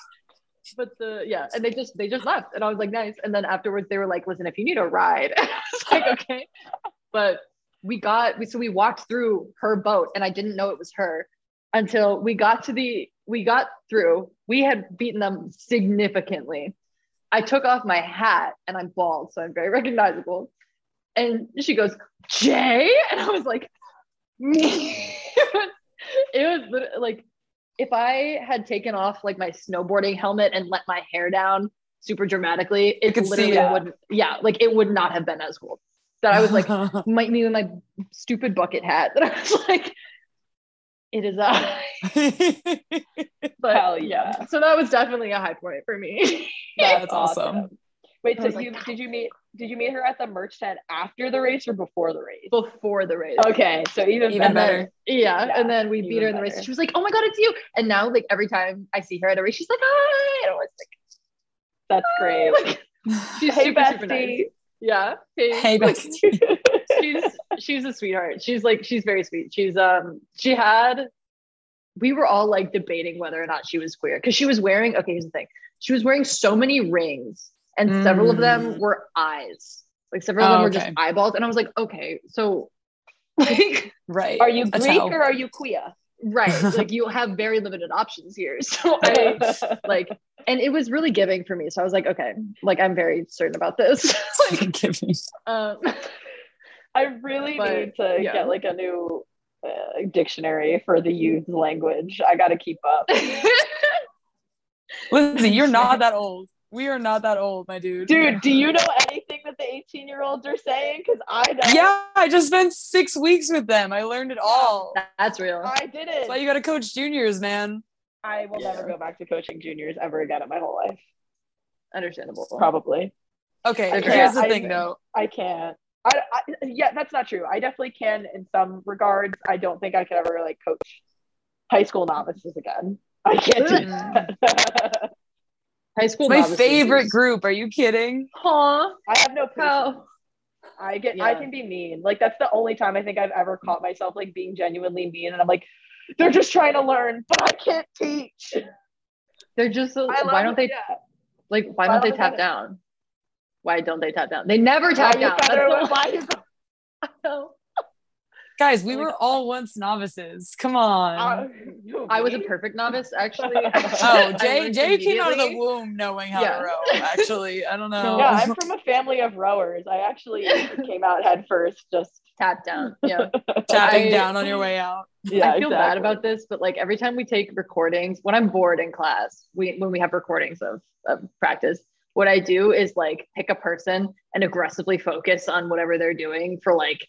but the yeah, and they just they just left. And I was like, nice. And then afterwards they were like, listen, if you need a ride, I was like, okay. But we got we so we walked through her boat and I didn't know it was her until we got to the we got through. We had beaten them significantly. I took off my hat and I'm bald, so I'm very recognizable. And she goes, Jay? And I was like, me. it was like if I had taken off like my snowboarding helmet and let my hair down super dramatically, it literally wouldn't, yeah, like it would not have been as cool. That I was like, might me with my stupid bucket hat that I was like, it is I. But Hell yeah. So that was definitely a high point for me. Yeah, that's awesome. Wait, so was like, you did you meet did you meet her at the merch tent after the race or before the race? Before the race. Okay, so even, Even better. then, yeah, Yeah, and then we beat her in the race. She was like, "Oh my god, it's you!" And now, like every time I see her at a race, she's like, "Hi!" And I was like, That's great. like, like she's hey, super, super nice. Yeah. Hey, hey, bestie. she's she's a sweetheart. She's like she's very sweet. She's um she had we were all like debating whether or not she was queer because she was wearing okay here's the thing she was wearing so many rings and several of them Mm. were eyes like several of Oh, them were okay. just eyeballs and I was like okay so like right. Are you Greek or are you queer? right like you have very limited options here so I like and it was really giving for me so I was like okay like I'm very certain about this like Give me- um I really But, need to yeah. get like a new uh, dictionary for the youth language. I got to keep up. Listen, you're not that old. We are not that old, my dude. Dude, do you know anything that the 18 year olds are saying? Because I know. Yeah, I just spent six weeks with them. I learned it all. that's real I did That's why you got to coach juniors, man. I will never go back to coaching juniors ever again in my whole life. understandable Probably. Okay, here's can't- the I- thing, though. I can't. I, I, yeah, that's not true. I definitely can in some regards. I don't think I could ever like coach high school novices again. I can't do mm. that. high school My favorite is- group. Are you kidding? Huh? I have no patience. I get I can be mean. Like that's the only time I think I've ever caught myself like being genuinely mean and I'm like, they're just trying to learn, but I can't teach. they're just so, I why love don't they yeah. like why Why don't they don't they tap down? Why don't they tap down? They never tap you down. That's better- the- why you I know. Guys, we Like- were all once novices. Come on. Uh, I was a perfect novice actually. oh, Jay Jay came out of the womb knowing how Yeah. to row. Actually, I don't know. Yeah, I'm from a family of rowers. I actually came out head first. Just tap down. Yeah. tapping I- down on your way out. yeah, I feel bad about this, but like every time we take recordings, when I'm bored in class, we when we have recordings of, of practice, what I do is like pick a person and aggressively focus on whatever they're doing for like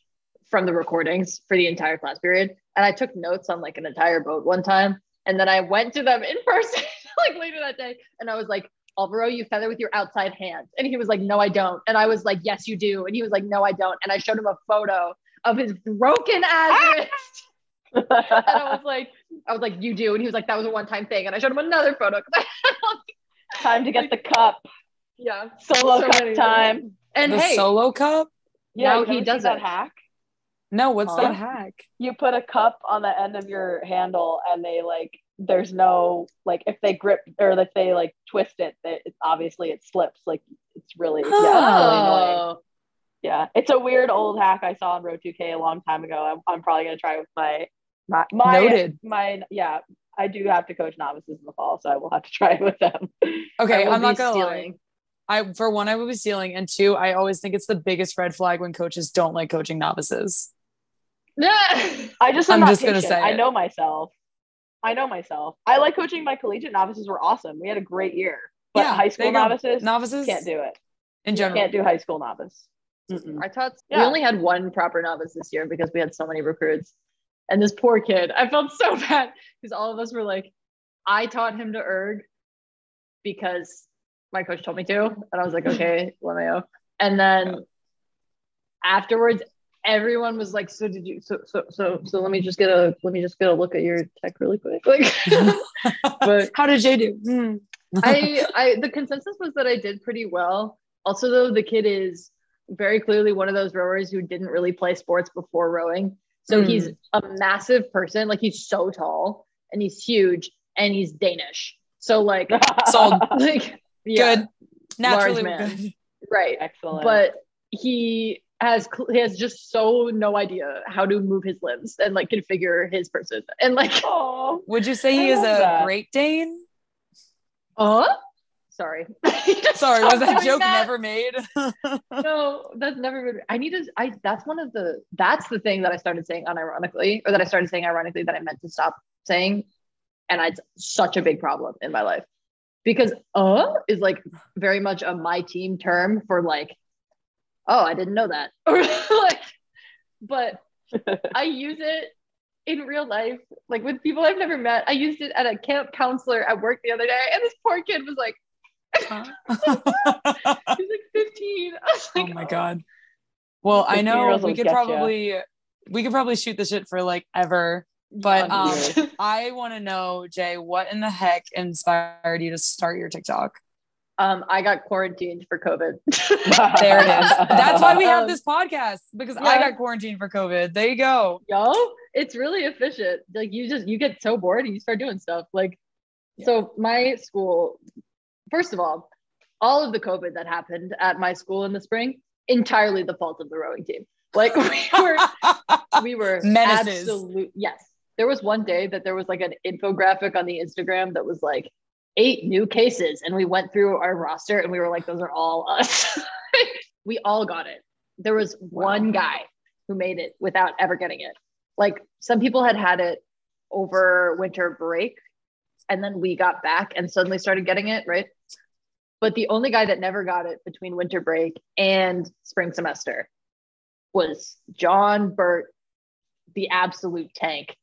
from the recordings for the entire class period. And I took notes on like an entire boat one time. And then I went to them in person like later that day. And I was like, Alvaro, you feather with your outside hand. And he was like, no, I don't. And I was like, yes, you do. And he was like, no, I don't. And I showed him a photo of his broken ass wrist. And I was like, I was like, you do. And he was like, that was a one-time thing. And I showed him another photo. 'cause I had all these- Time to get the cup. yeah. Solo So cup many time. And the hey, solo cup? Yeah, Now he does that it. hack. No, what's Huh? that hack? You put a cup on the end of your handle, and they like. There's no like if they grip or if they like twist it, that it, obviously it slips. Like it's really yeah, it's really annoying. oh, Yeah, it's a weird old hack I saw on Row2K a long time ago. I'm, I'm probably gonna try with my my my Noted. my yeah. I do have to coach novices in the fall, so I will have to try it with them. Okay, I will I'm not gonna lie. I for one, I would be stealing, and two, I always think it's the biggest red flag when coaches don't like coaching novices. I just am I'm not just gonna say I it. know myself. I know myself. I like coaching my collegiate novices were awesome. We had a great year. But Yeah, high school novices Novices can't do it. in general. Can't do high school novice. Mm-mm. I taught. We only had one proper novice this year because we had so many recruits. And this poor kid, I felt so bad because all of us were like, I taught him to erg because my coach told me to, and I was like, okay, LMAO. And then afterwards, everyone was like, "So did you? So so so so let me just get a let me just get a look at your tech really quick." Like, but How did Jay do? Hmm. I I the consensus was that I did pretty well. Also, though, the kid is very clearly one of those rowers who didn't really play sports before rowing. So Mm. he's a massive person. Like he's so tall and he's huge and he's Danish. So like, Sold. like yeah, Good. Naturally, good. right. Excellent. But he has he has just so no idea how to move his limbs and like configure his person and like oh, Would you say he is a that. Great Dane? uh sorry Sorry, was that joke that. never made? no, that's never been. I need to. I that's one of the. That's the thing that I started saying unironically, or that I started saying ironically that I meant to stop saying, and it's such a big problem in my life because uh is like very much a my team term for like, oh, I didn't know that, or like, but I use it in real life, like with people I've never met. I used it at a camp counselor at work the other day, and this poor kid was like, oh he's like 15. I was like, my god. Well, I know we could probably we could probably shoot the shit for like ever. But um. I want to know, Jay, what in the heck inspired you to start your TikTok? Um, I got quarantined for COVID. There it is. That's why we have Um, this podcast because I got quarantined for COVID. There you go. Yo, it's really efficient. Like you just you get so bored and you start doing stuff. Like, so my school, first of all, all of the COVID that happened at my school in the spring, entirely the fault of the rowing team. Like we were we were Menaces. absolute yes. There was one day that there was like an infographic on the Instagram that was like eight new cases, and we went through our roster and we were like, those are all us. we all got it. There was one guy who made it without ever getting it. Like some people had had it over winter break, and then we got back and suddenly started getting it, right? But the only guy that never got it between winter break and spring semester was John Burt, the absolute tank.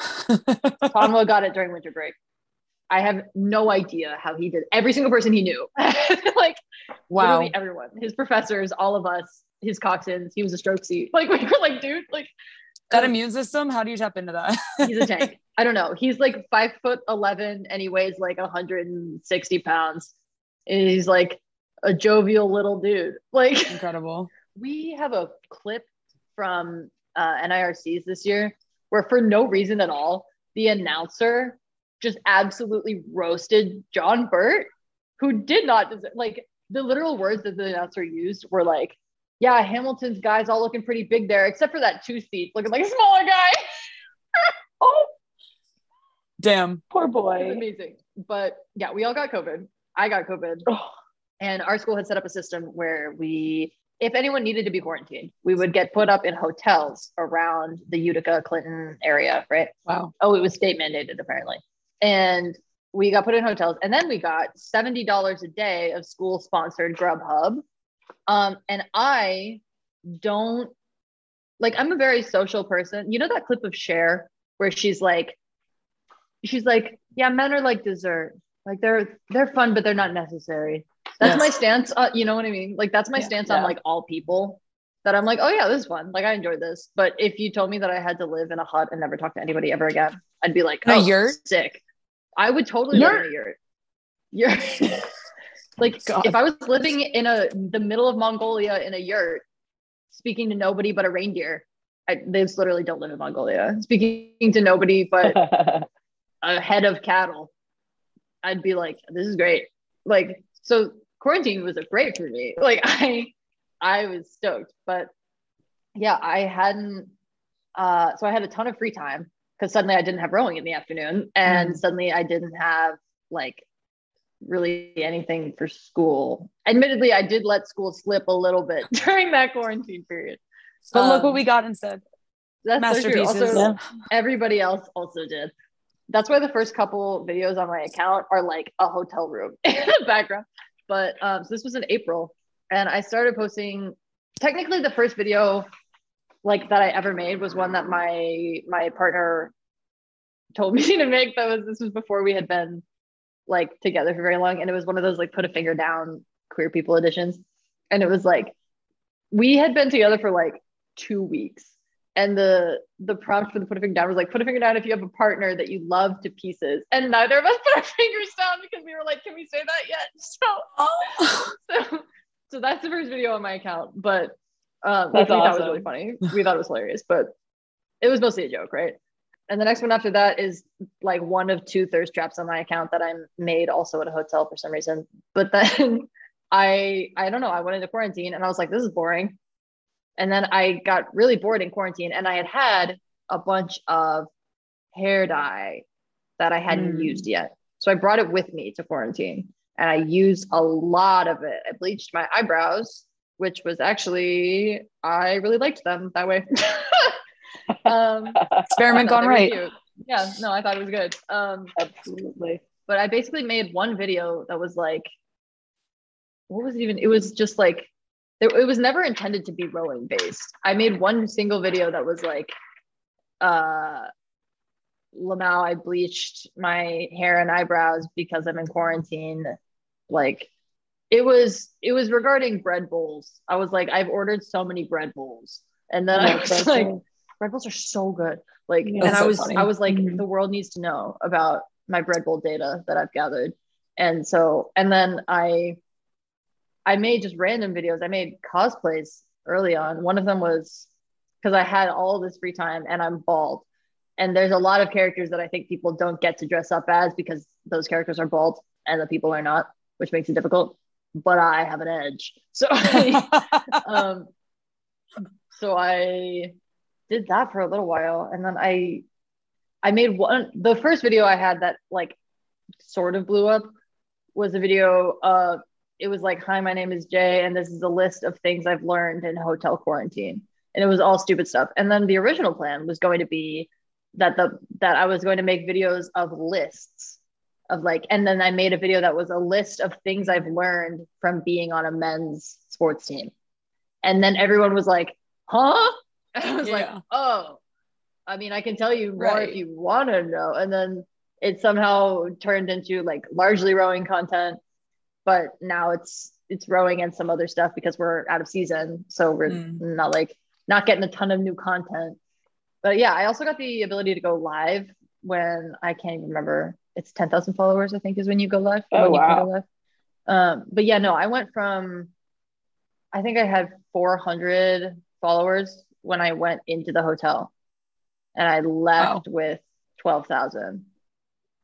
Conwell got it during winter break. I have no idea how he did. Every single person he knew, like wow. literally everyone, his professors, all of us, his coxswains. He was a stroke seat. Like we were like, dude, like That um, immune system, how do you tap into that? he's a tank. I don't know. He's like five foot eleven and he weighs like 160 pounds. And he's like a jovial little dude. Like Incredible. we have a clip from uh, NIRCs this year where, for no reason at all, the announcer just absolutely roasted John Burt, who did not deserve, like the literal words that the announcer used were like, "Yeah, Hamilton's guys all looking pretty big there, except for that two seat looking like a smaller guy." oh, Damn. poor boy. amazing, but yeah, we all got COVID. I got COVID. Oh, And our school had set up a system where we, if anyone needed to be quarantined, we would get put up in hotels around the Utica Clinton area, right? Wow. Oh, it was state mandated apparently. And we got put in hotels and then we got $70 a day of school sponsored Grubhub. Um, and I don't like, I'm a very social person. You know that clip of Cher where she's like, she's like, yeah, men are like dessert. Like they're they're fun, but they're not necessary. That's Yes. my stance. Uh, you know what I mean? Like that's my Yeah. stance on like all people. That I'm like, oh yeah, this is fun. Like I enjoyed this. But if you told me that I had to live in a hut and never talk to anybody ever again, I'd be like, oh, yurt? sick. I would totally live in a yurt. Yurt. like God. if I was living in a the middle of Mongolia in a yurt, speaking to nobody but a reindeer. I, they literally don't live in Mongolia. Speaking to nobody but a head of cattle, I'd be like, this is great. Like, so quarantine was great for me. Like I, I was stoked, but yeah, I hadn't, uh, so I had a ton of free time because suddenly I didn't have rowing in the afternoon and Mm. suddenly I didn't have like really anything for school. Admittedly, I did let school slip a little bit during that quarantine period. But look Um, what we got instead. That's so true. Also, Yeah. everybody else also did. That's why the first couple videos on my account are like a hotel room in the background. But um, so this was in April, and I started posting. Technically, the first video like that I ever made was one that my my partner told me to make. That was this was before we had been like together for very long, and it was one of those like put a finger down queer people editions, and it was like we had been together for like two weeks. And the the prompt for the put a finger down was like, put a finger down if you have a partner that you love to pieces. And neither of us put our fingers down because we were like, can we say that yet? So, Oh. so, so that's the first video on my account. But um, That's which we thought was really funny. We thought it was hilarious, but it was mostly a joke, right? And the next one after that is like one of two thirst traps on my account that I made also at a hotel for some reason. But then I I don't know, I went into quarantine and I was like, this is boring. And then I got really bored in quarantine and I had had a bunch of hair dye that I hadn't Hmm. used yet. So I brought it with me to quarantine and I used a lot of it. I bleached my eyebrows, which was actually, I really liked them that way. um, Experiment gone right. cute. Yeah, no, I thought it was good. Um, Absolutely. but I basically made one video that was like, what was it even? It was just like, it, it was never intended to be rowing based. I made one single video that was like, uh, LMAO, I bleached my hair and eyebrows because I'm in quarantine. Like, it was it was regarding bread bowls. I was like, I've ordered so many bread bowls, and then I was like, bread bowls are so good. Like, Yeah. and I was funny. I was like, Mhm. the world needs to know about my bread bowl data that I've gathered. And so, and then I I made just random videos. I made cosplays early on. One of them was because I had all this free time and I'm bald. And there's a lot of characters that I think people don't get to dress up as because those characters are bald and the people are not, which makes it difficult. But I have an edge. So I, um so i did that for a little while. And then i i made one the first video i had that like sort of blew up was a video of it was like hi my name is jay and this is a list of things i've learned in hotel quarantine. And it was all stupid stuff. And then the original plan was going to be that the that i was going to make videos of lists of like and then i made a video that was a list of things i've learned from being on a men's sports team. And then everyone was like huh? And i was like oh i mean i can tell you more Right. if you want to know. And then it somehow turned into like largely rowing content but now it's it's rowing and some other stuff because we're out of season so we're Mm. not like not getting a ton of new content. But yeah i also got the ability to go live when i can't even remember it's 10,000 followers i think is when you go live Oh, when you wow. go live um but yeah no i went from i think i had 400 followers when i went into the hotel and i left with 12,000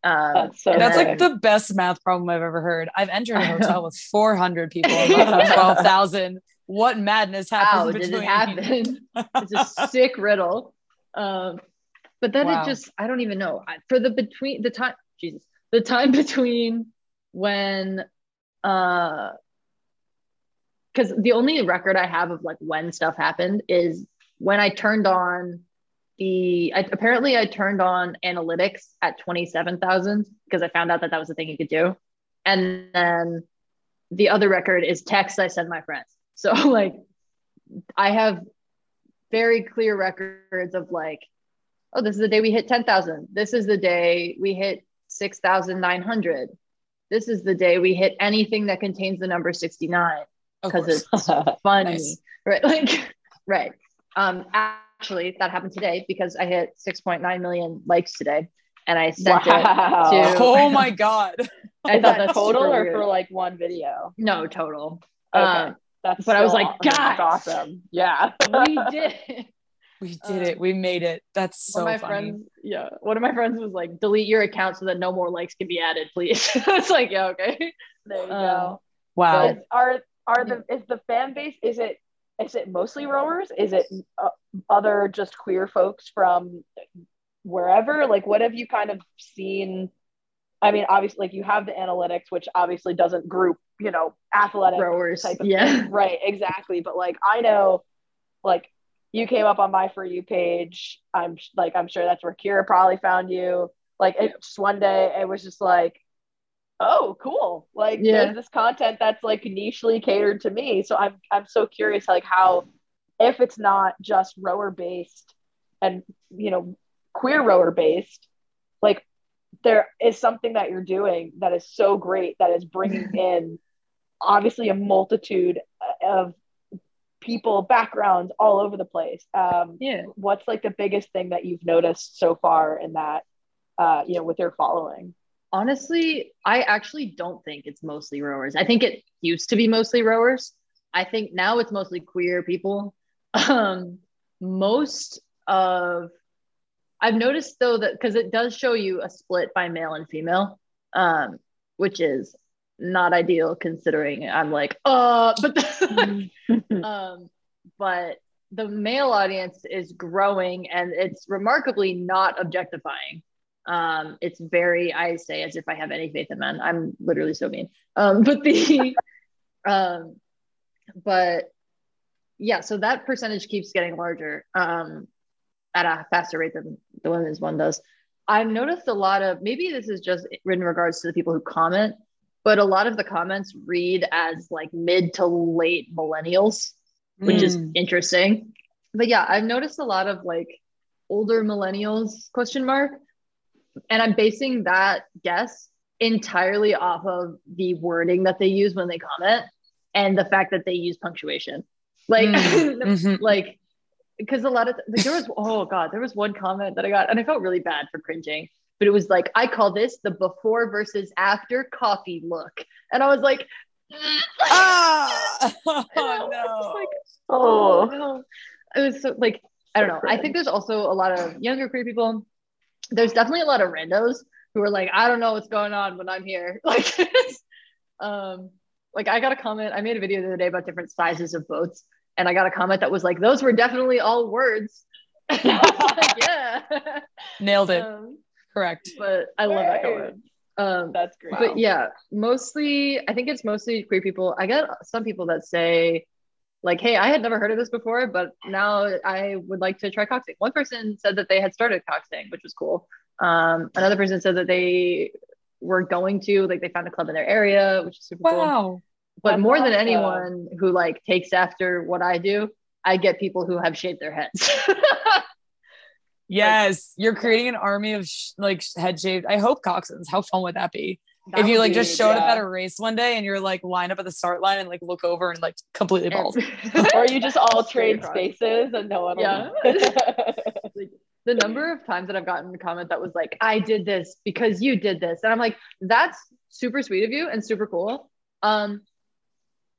um That's so That's like the best math problem I've ever heard. I've entered a hotel with 400 people and 12,000. What madness happened? how happened did it happen it's a sick riddle. Um, but then Wow. it just, I don't even know. For the between the time, Jesus, the time between when, uh, because the only record I have of like when stuff happened is when I turned on the, I, apparently I turned on analytics at 27,000 because I found out that that was the thing you could do. And then the other record is text I send my friends. So like, I have very clear records of like, oh, this is the day we hit 10,000. This is the day we hit 6,900. This is the day we hit anything that contains the number 69 because it's funny. Nice. Right. Like, right. Um, actually, that happened today because I hit 6.9 million likes today and I sent it. wow. to- Oh my God. I thought that that's total or weird. for like one video? no total. Okay. Um, That's but I was like, that's awesome. Yeah. we did. We did Um, it. We made it. That's so one of my funny. friends, yeah, one of my friends was like, delete your account so that no more likes can be added, please. it's like, yeah, okay. There you Um, go. Wow. Is, are are the is the fan base is it is it mostly rowers? Is it uh, other just queer folks from wherever? Like, what have you kind of seen? I mean, obviously, like you have the analytics, which obviously doesn't group, you know, athletic Rowers, type of yeah. thing. Right, exactly. But like, I know, like, you came up on my for you page. I'm like, I'm sure that's where Ciara probably found you. Like, it just one day it was just like, oh, cool. Like, Yeah. there's this content that's like nichely catered to me. So I'm I'm so curious, like, how if it's not just rower based and you know queer rower based, like there is something that you're doing that is so great that is bringing in obviously a multitude uh, of people, backgrounds all over the place. Um, Yeah. what's like the biggest thing that you've noticed so far in that, uh, you know, with your following? Honestly, I actually don't think it's mostly rowers. I think it used to be mostly rowers. I think now it's mostly queer people. Um, most of I've noticed though that because it does show you a split by male and female, um, which is not ideal considering I'm like, uh, but um, but the male audience is growing and it's remarkably not objectifying. Um, it's very, I say as if I have any faith in men. I'm literally so mean. Um, but the, um, but yeah, so that percentage keeps getting larger um, at a faster rate than the women's one does. I've noticed a lot of maybe this is just in regards to the people who comment, but a lot of the comments read as like mid to late millennials, which is Mm. interesting. But yeah, I've noticed a lot of like older millennials question mark, and I'm basing that guess entirely off of the wording that they use when they comment and the fact that they use punctuation. Like, Mm. Mhm. like because a lot of like, there was oh god there was one comment that i got and i felt really bad for cringing but it was like i call this the before versus after coffee look and i was like Ah! I oh was no. like, Oh. oh no it was so like i don't know i think there's also a lot of younger queer people there's definitely a lot of randos who are like i don't know what's going on when i'm here like um like i got a comment i made a video the other day about different sizes of boats and i got a comment that was like those were definitely all words like, yeah Nailed it. um, Correct. but i love that Right. comment um That's great. but yeah mostly i think it's mostly queer people i get some people that say like hey i had never heard of this before but now i would like to try coxing one person said that they had started coxing which was cool um another person said that they were going to like they found a club in their area which is super cool Wow. but That's more than awesome. anyone who like takes after what i do i get people who have shaved their heads Yes, you're creating an army of sh- like head shaved. I hope coxswains. How fun would that be? That if you like be- just showed up at a race one day and you're like lined up at the start line and like look over and like completely bald. or you just all trade spaces and no one Yeah. know. the number of times that I've gotten a comment that was like, I did this because you did this. And I'm like, that's super sweet of you and super cool. Um,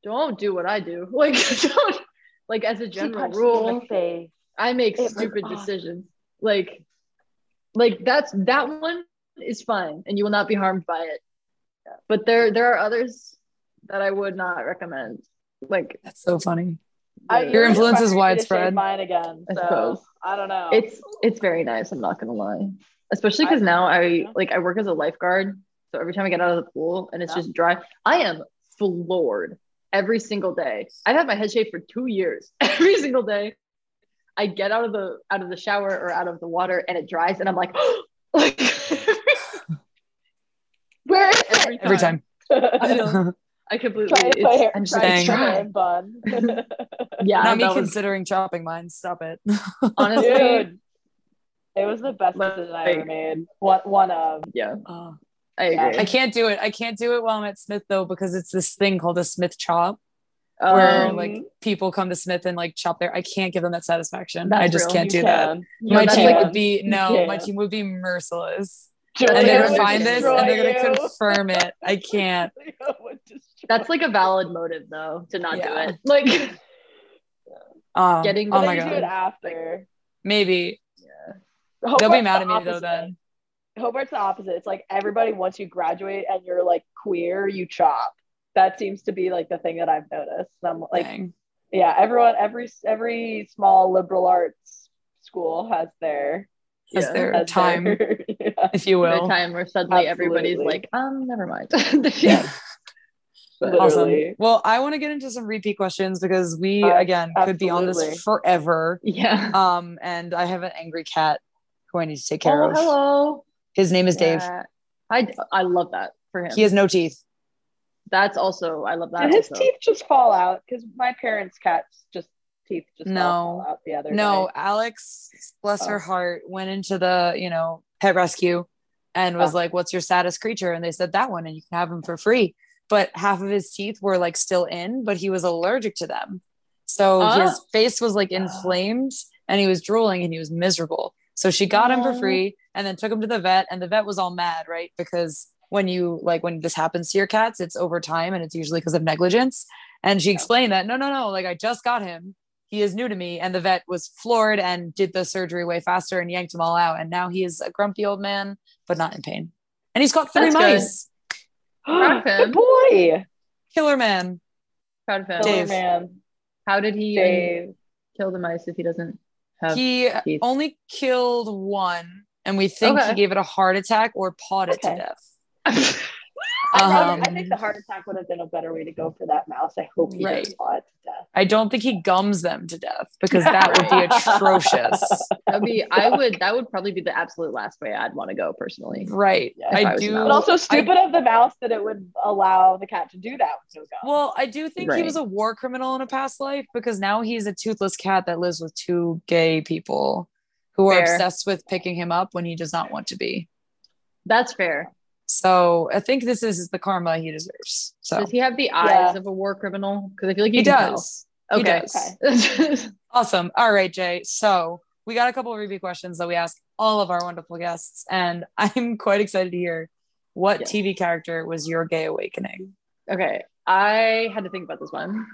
don't do what I do. Like, don't, like as a general punched me in rule. I make It stupid decisions. Like, like that's that one is fine and you will not be harmed by it. Yeah. But there there are others that I would not recommend. Like That's so funny. I, Your influence is inspiring me widespread. Mine again. I So suppose. I don't know. it's it's very nice i'm not gonna lie especially because now i like i work as a lifeguard so every time i get out of the pool and it's Yeah. just dry i am floored every single day i've had my head shaved for two years every single day i get out of the out of the shower or out of the water and it dries and i'm like like Where is every Every time time. i know i completely Try it's, put hair, i'm just try like, and it's put Dang. hair dry in bun. yeah Not me was- considering chopping mine. Stop it. honestly Dude, it was the best Like- decision I ever made. One, one of. yeah Oh. i agree I can't do it. I can't do it while I'm at Smith though because it's this thing called a Smith chop where Um, like people come to Smith and like chop there. I can't give them that satisfaction. I just real. can't You do that. can. No, my team like- would be no. My team would be merciless. Julia and they're would gonna find this and they're gonna confirm it. I can't. Julia would destroy that's like a valid motive though to not Yeah. do it like Um, Getting- oh But my then you do it after. Maybe Yeah. they'll Hobart's be the mad at me though. Then Hobart's the opposite. It's like everybody once you graduate and you're like queer, you chop. That seems to be like the thing that I've noticed. And I'm like, Dang. yeah, everyone, every every small liberal arts school has their Has Yeah. their has time, their- yeah. if you the will. time where suddenly everybody's like, um, never mind. Yeah. But- Literally. Awesome. Well, I want to get into some repeat questions because we Uh, again could be on this forever. yeah. Um, and I have an angry cat who I need to take care Oh, of. hello. His name is Dave. I I love that for him. He has no teeth. That's also I love that. Did his also. teeth just fall out? Because my parents' cats just teeth just No. fall out the other No, day. Alex, bless her Oh. heart, went into the, you know, pet rescue and was Oh. like, What's your saddest creature? And they said that one, and you can have him for free. But half of his teeth were like still in, but he was allergic to them. So Ah. his face was like inflamed and he was drooling and he was miserable. So she got him for free and then took him to the vet and the vet was all mad, right? Because when you like when this happens to your cats, it's over time and it's usually because of negligence. And she explained that no, no, no, like I just got him. He is new to me. And the vet was floored and did the surgery way faster and yanked him all out. And now he is a grumpy old man, but not in pain. And he's caught three That's good. mice. Proud of him. Good boy. Killer man. Proud of him. Killer Dave. man. How did he Dave. kill the mice if he doesn't have? he teeth. only killed one and we think Okay. he gave it a heart attack or pawed it to death I, think- Um, I think the heart attack would have been a better way to go for that mouse. I hope he Right. didn't it to death. i don't think he gums them to death because that would be atrocious That'd be. I would. That would probably be the absolute last way I'd want to go personally. right Yeah, I i do not. But also stupid of the mouse that it would allow the cat to do that with no gum. well i do think he was a war criminal in a past life because now he's a toothless cat that lives with two gay people who are obsessed with picking him up when he does not want to be That's fair. So i think this is the karma he deserves so Does he have the eyes Yeah. of a war criminal? Because I feel like he does He Okay. Awesome. All right, Jay. So we got a couple of review questions that we ask all of our wonderful guests, and I'm quite excited to hear what. TV character was your gay awakening. okay. I had to think about this one.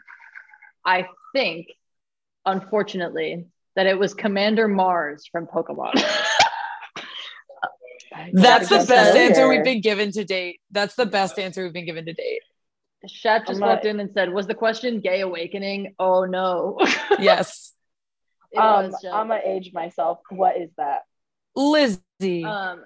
I think, unfortunately, that it was Commander Mars from Pokemon. That's the best familiar. answer we've been given to date. That's the best answer we've been given to date. Shat just not- walked in and said, "Was the question gay awakening?" Oh no. Yes, um. I'm gonna age myself. What is that? Lizzy. um,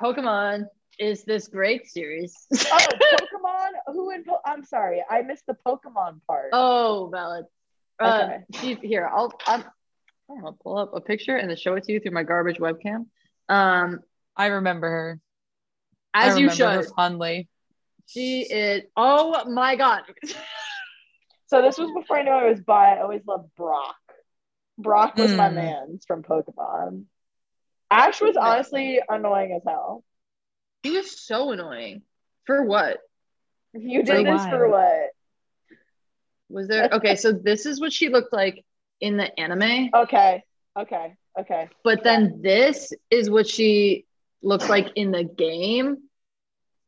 Pokemon is this great series. Oh, Pokemon. Who in? Po- I'm sorry, I missed the Pokemon part. oh, valid. Uh, Okay. she's here. I'll I'm, I'll pull up a picture and then show it to you through my garbage webcam. Um, I remember her. I as you remember her should. fondly. She is. Oh my god. So this was before I knew I was bi. I always loved Brock. Brock was my Hmm. man from Pokemon. Ash was honestly annoying as hell. He was so annoying. For what? You For did this why? for what? Was there? Okay, so this is what she looked like in the anime, Okay, okay, okay. but then this is what she looks like in the game.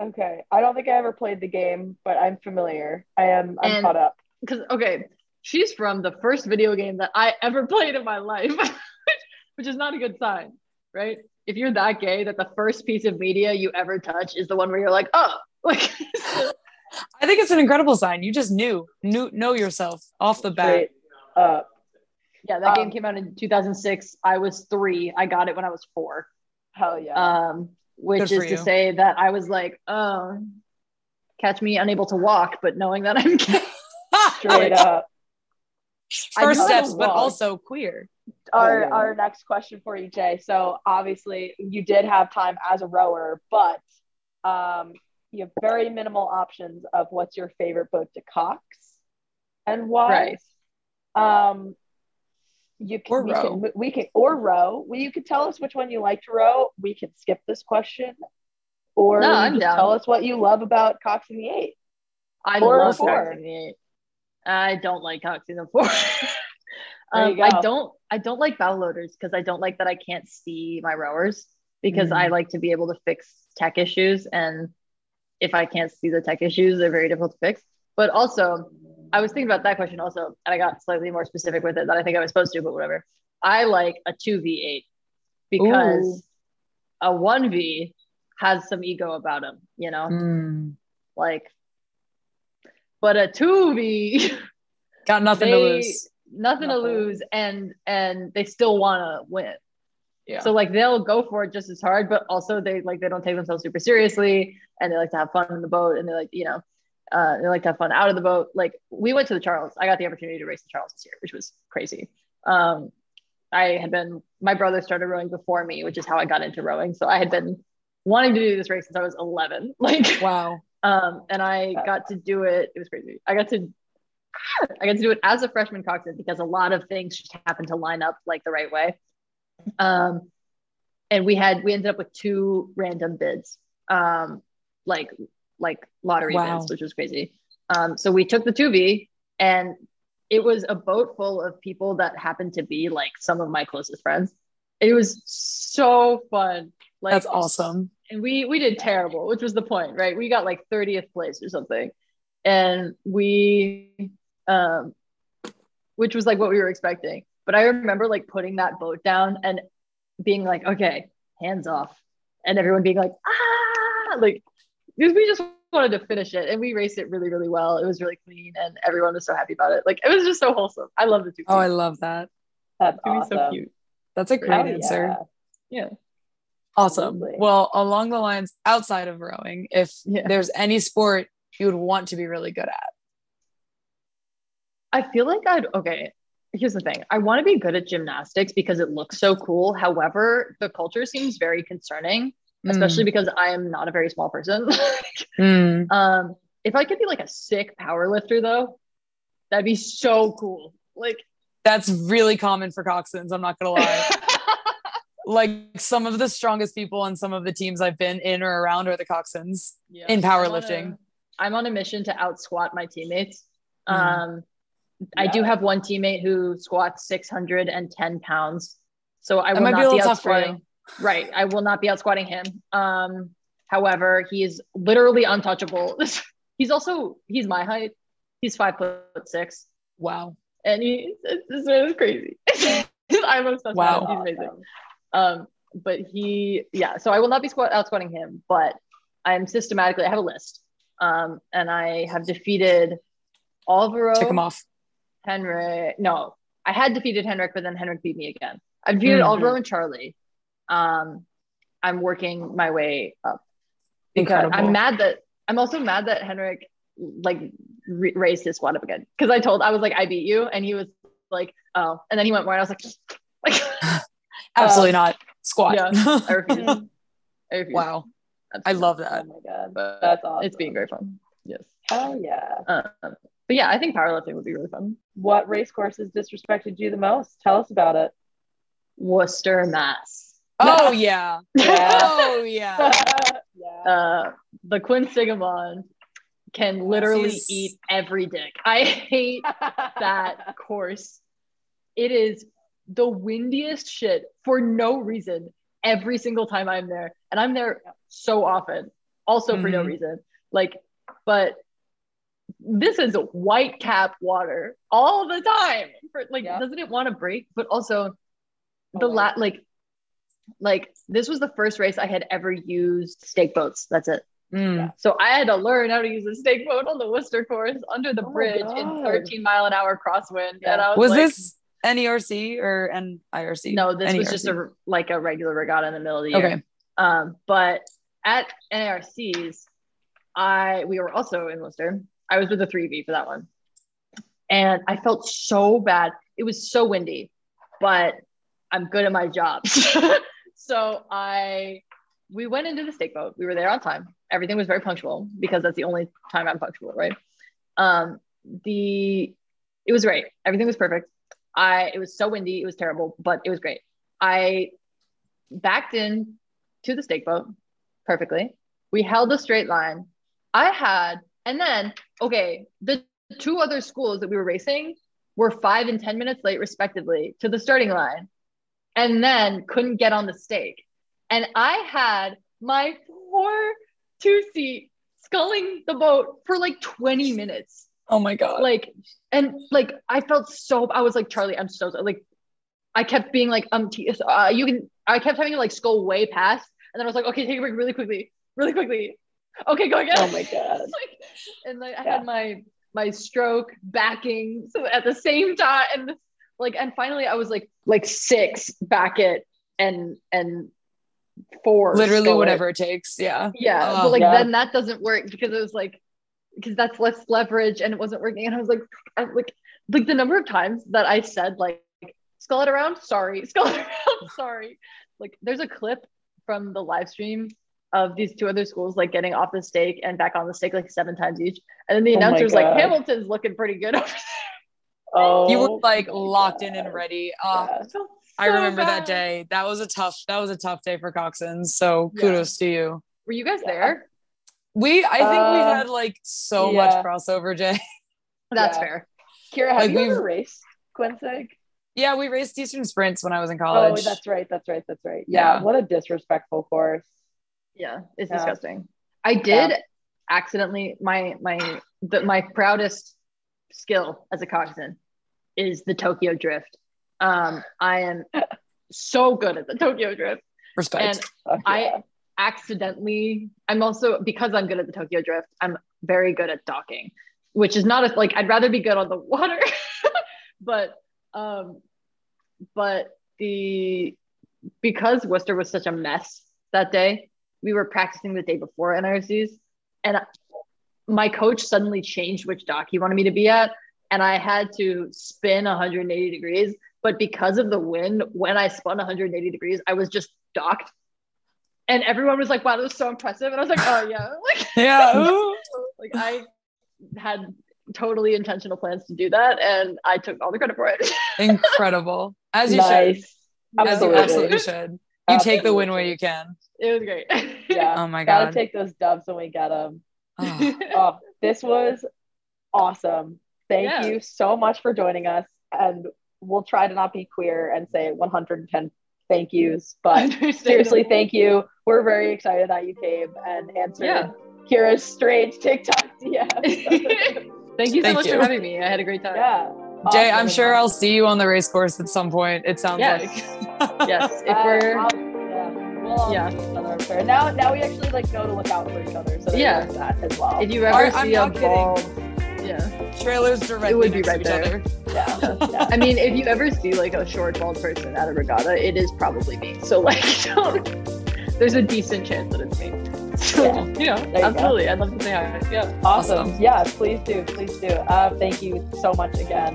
Okay, I don't think I ever played the game, but I'm familiar. I am. I'm And- caught up. because okay, she's from the first video game that I ever played in my life, which is not a good sign, right? If you're that gay that the first piece of media you ever touch is the one where you're like, oh, like I think it's an incredible sign. You just knew, knew, know yourself off the bat. Straight up. yeah, that game Um, came out in 2006. I was three. I got it when I was four. Hell yeah. Um, which Good is to you. say that I was like, oh, catch me unable to walk, but knowing that I'm gay. Straight up. I First know how to steps, but also queer. Our Oh, our next question for you, Jay. So obviously you did have time as a rower, but um, you have very minimal options of what's your favorite boat to cox and why. Um, you can, Or we row. can we can or row. Well, you could tell us which one you like to row. We can skip this question, or No, tell us what you love about coxing the Eight. I love four? Cox season eight. I don't like coxing the four. Um, I don't. I don't like bow loaders because I don't like that I can't see my rowers because Mm. I like to be able to fix tech issues and if I can't see the tech issues, they're very difficult to fix. But also, I was thinking about that question also, and I got slightly more specific with it than I think I was supposed to, but whatever. I like a two v eight because a one v has some ego about him, you know, Mm. like. But a two v Got nothing to lose. nothing to Nothing. lose and and they still want to win Yeah. so like they'll go for it just as hard but also they like they don't take themselves super seriously and they like to have fun in the boat and they like you know uh, they like to have fun out of the boat like we went to the charles i got the opportunity to race the charles this year which was crazy um i had been my brother started rowing before me which is how i got into rowing so i had been wanting to do this race since i was 11 like wow. um, and I got to do it. It was crazy. I got to, I got to do it as a freshman coxswain because a lot of things just happened to line up like the right way. Um, and we had we ended up with two random bids, um, like like lottery Wow. bids, which was crazy. Um, so we took the V, and it was a boat full of people that happened to be like some of my closest friends. It was so fun. Like That's awesome. and we we did terrible, which was the point, right? We got like 30th place or something. And we um which was like what we were expecting. But I remember like putting that boat down and being like, okay, hands off. And everyone being like, ah, like because we just wanted to finish it and we raced it really, really well. It was really clean and everyone was so happy about it. Like it was just so wholesome. I love the two. Oh, I love that. That's It was awesome. so cute. That's a great Hell answer. yeah. Yeah. Awesome. Absolutely. Well, along the lines outside of rowing, if Yeah. there's any sport you would want to be really good at, I feel like I'd okay. Here's the thing. I want to be good at gymnastics because it looks so cool. However, the culture seems very concerning, especially because I am not a very small person. Mm. um, if I could be like a sick power lifter though, that'd be so cool. Like that's really common for coxswains. I'm not gonna lie. like some of the strongest people on some of the teams I've been in or around are the coxswains. Yeah. In I'm on powerlifting. a- I'm on a mission to out squat my teammates. Mhm. Um, I do have one teammate who squats 610 pounds. So I That will might be a not be, little out tough for you. squatting. Right. I will not be out squatting him. Um, however, he is literally untouchable. he's also, he's my height. He's five foot six. Wow. And he, it's, it's, it's crazy. I'm obsessed Wow. with him. He's amazing. Um, but he, yeah, so I will not be squat out squatting him, but I'm systematically, I have a list. Um, and I have defeated Alvaro, Check them off. Henrik. No, I had defeated Henrik, but then Henrik beat me again. I defeated Mhm. Alvaro and Charlie. Um, I'm working my way up. Because Incredible. I'm mad that I'm also mad that Henrik like re- raised his squat up again. Because I told I was like, I beat you, and he was like, oh, and then he went more, and I was like, like Absolutely not. Squat. yeah, I refuse. I refuse. wow. I love that. Oh my god. But That's awesome. It's being very fun. Yes. Oh yeah. Um, but yeah, I think powerlifting would be really fun. What race courses disrespected you the most? Tell us about it. Worcester, Mass. Oh yeah. Yeah. Oh yeah. yeah. Uh, the Quinsigamond can literally He's- eat every dick. I hate that course. It is the windiest shit for no reason every single time I'm there. And I'm there so often, also for no Mhm. reason. Like, but this is white cap water all the time. For, like, Yeah. doesn't it want to break? But also, Oh, the wait. la like, like this was the first race I had ever used stake boats. That's it. Mm. So I had to learn how to use a stake boat on the Worcester course under the Oh bridge in 13 mile an hour crosswind. Yeah. And I was, Was like, this NERC or NIRC? no, this was just a like a regular regatta in the middle of the year. Okay. Um, but at NARCs, I we were also in Worcester. I was with the 3V for that one. And I felt so bad. It was so windy, but I'm good at my job. so I we went into the stake boat. We were there on time. Everything was very punctual because that's the only time I'm punctual, right? Um, the it was great. Everything was perfect. I it was so windy, it was terrible, but it was great. I backed in to the stake boat perfectly. We held a straight line. I had, and then, okay, the two other schools that we were racing were five and 10 minutes late, respectively, to the starting line, and then couldn't get on the stake. And I had my poor two seat sculling the boat for like 20 minutes Oh my god. like and like i felt so i was like charlie i'm so like i kept being like um t- uh, you can i kept having to like scull way past and then i was like okay take a break really quickly really quickly okay go again Oh my God. like, and like i Yeah. had my my stroke backing so at the same time and like and finally i was like like six back it and and four Literally scull it. whatever it takes. Yeah. Yeah, Oh. but like Yeah. then that doesn't work because it was like because that's less leverage and it wasn't working. And I was like, I, like like the number of times that I said like scull it around, sorry, scull it around, sorry. Like there's a clip from the live stream of these two other schools like getting off the stake and back on the stake like seven times each. And then the Oh announcer's like, Hamilton's looking pretty good over there. Oh, You were like my locked in and ready. Uh, Yeah. I So remember that day. That was a tough. That was a tough day for coxswains. So Yeah. kudos to you. Were you guys Yeah. there? We, I think we Uh, had like so yeah. much crossover, Jay. That's Yeah. fair. Ciara, have Like, you ever we've- raced Quinsig? Yeah, we raced Eastern Sprints when I was in college. Oh, that's right. That's right. That's right. Yeah. Yeah. What a disrespectful course. Yeah, it's Yeah. disgusting. I did Yeah. accidentally my my the, my proudest skill as a coxswain is the Tokyo drift. Um, I am so good at the Tokyo drift, Respect. and Fuck I accidentally I'm also because I'm good at the Tokyo drift. I'm very good at docking, which is not a, like I'd rather be good on the water, but um, but the because Worcester was such a mess that day, we were practicing the day before NRCs, and my coach suddenly changed which dock he wanted me to be at, and I had to spin 180 degrees. But because of the wind, when I spun 180 degrees, I was just docked. And everyone was like, wow, that was so impressive. And I was like, oh yeah. Like, yeah. like I had totally intentional plans to do that and I took all the credit for it. Incredible. As you nice. should. As you Absolutely. absolutely should. You take the win where you can. it was great. Yeah. Oh my God. Gotta god. take those dubs when we get them. Oh, Oh, this was awesome. Thank Yeah. you so much for joining us. And we'll try to not be queer and say 110 thank yous. But seriously, thank you. We're very excited that you came and answered Yeah. Ciara's strange TikTok DM. Thank you so Thank much you. for having me. I had a great time. yeah. Jay, I'm sure I'll see you on the race course at some point. It sounds Yes. like. Yes. If Uh, we're I'll- yeah. We'll all Yeah. See I'm sure. Now, now we actually like know to look out for each other. So Yeah. that as well. if you Or- ever I'm see a not kidding. bald yeah. Trailers directly would be next to right each there. other. yeah. yeah. I mean, if you ever see like a short bald person at a regatta, it is probably me. So like there's a decent chance that it's me. So Yeah. you know, you go. absolutely. I'd love to say hi. Yeah. Awesome. Awesome. Yeah, please do. Please do. Uh, thank you so much again.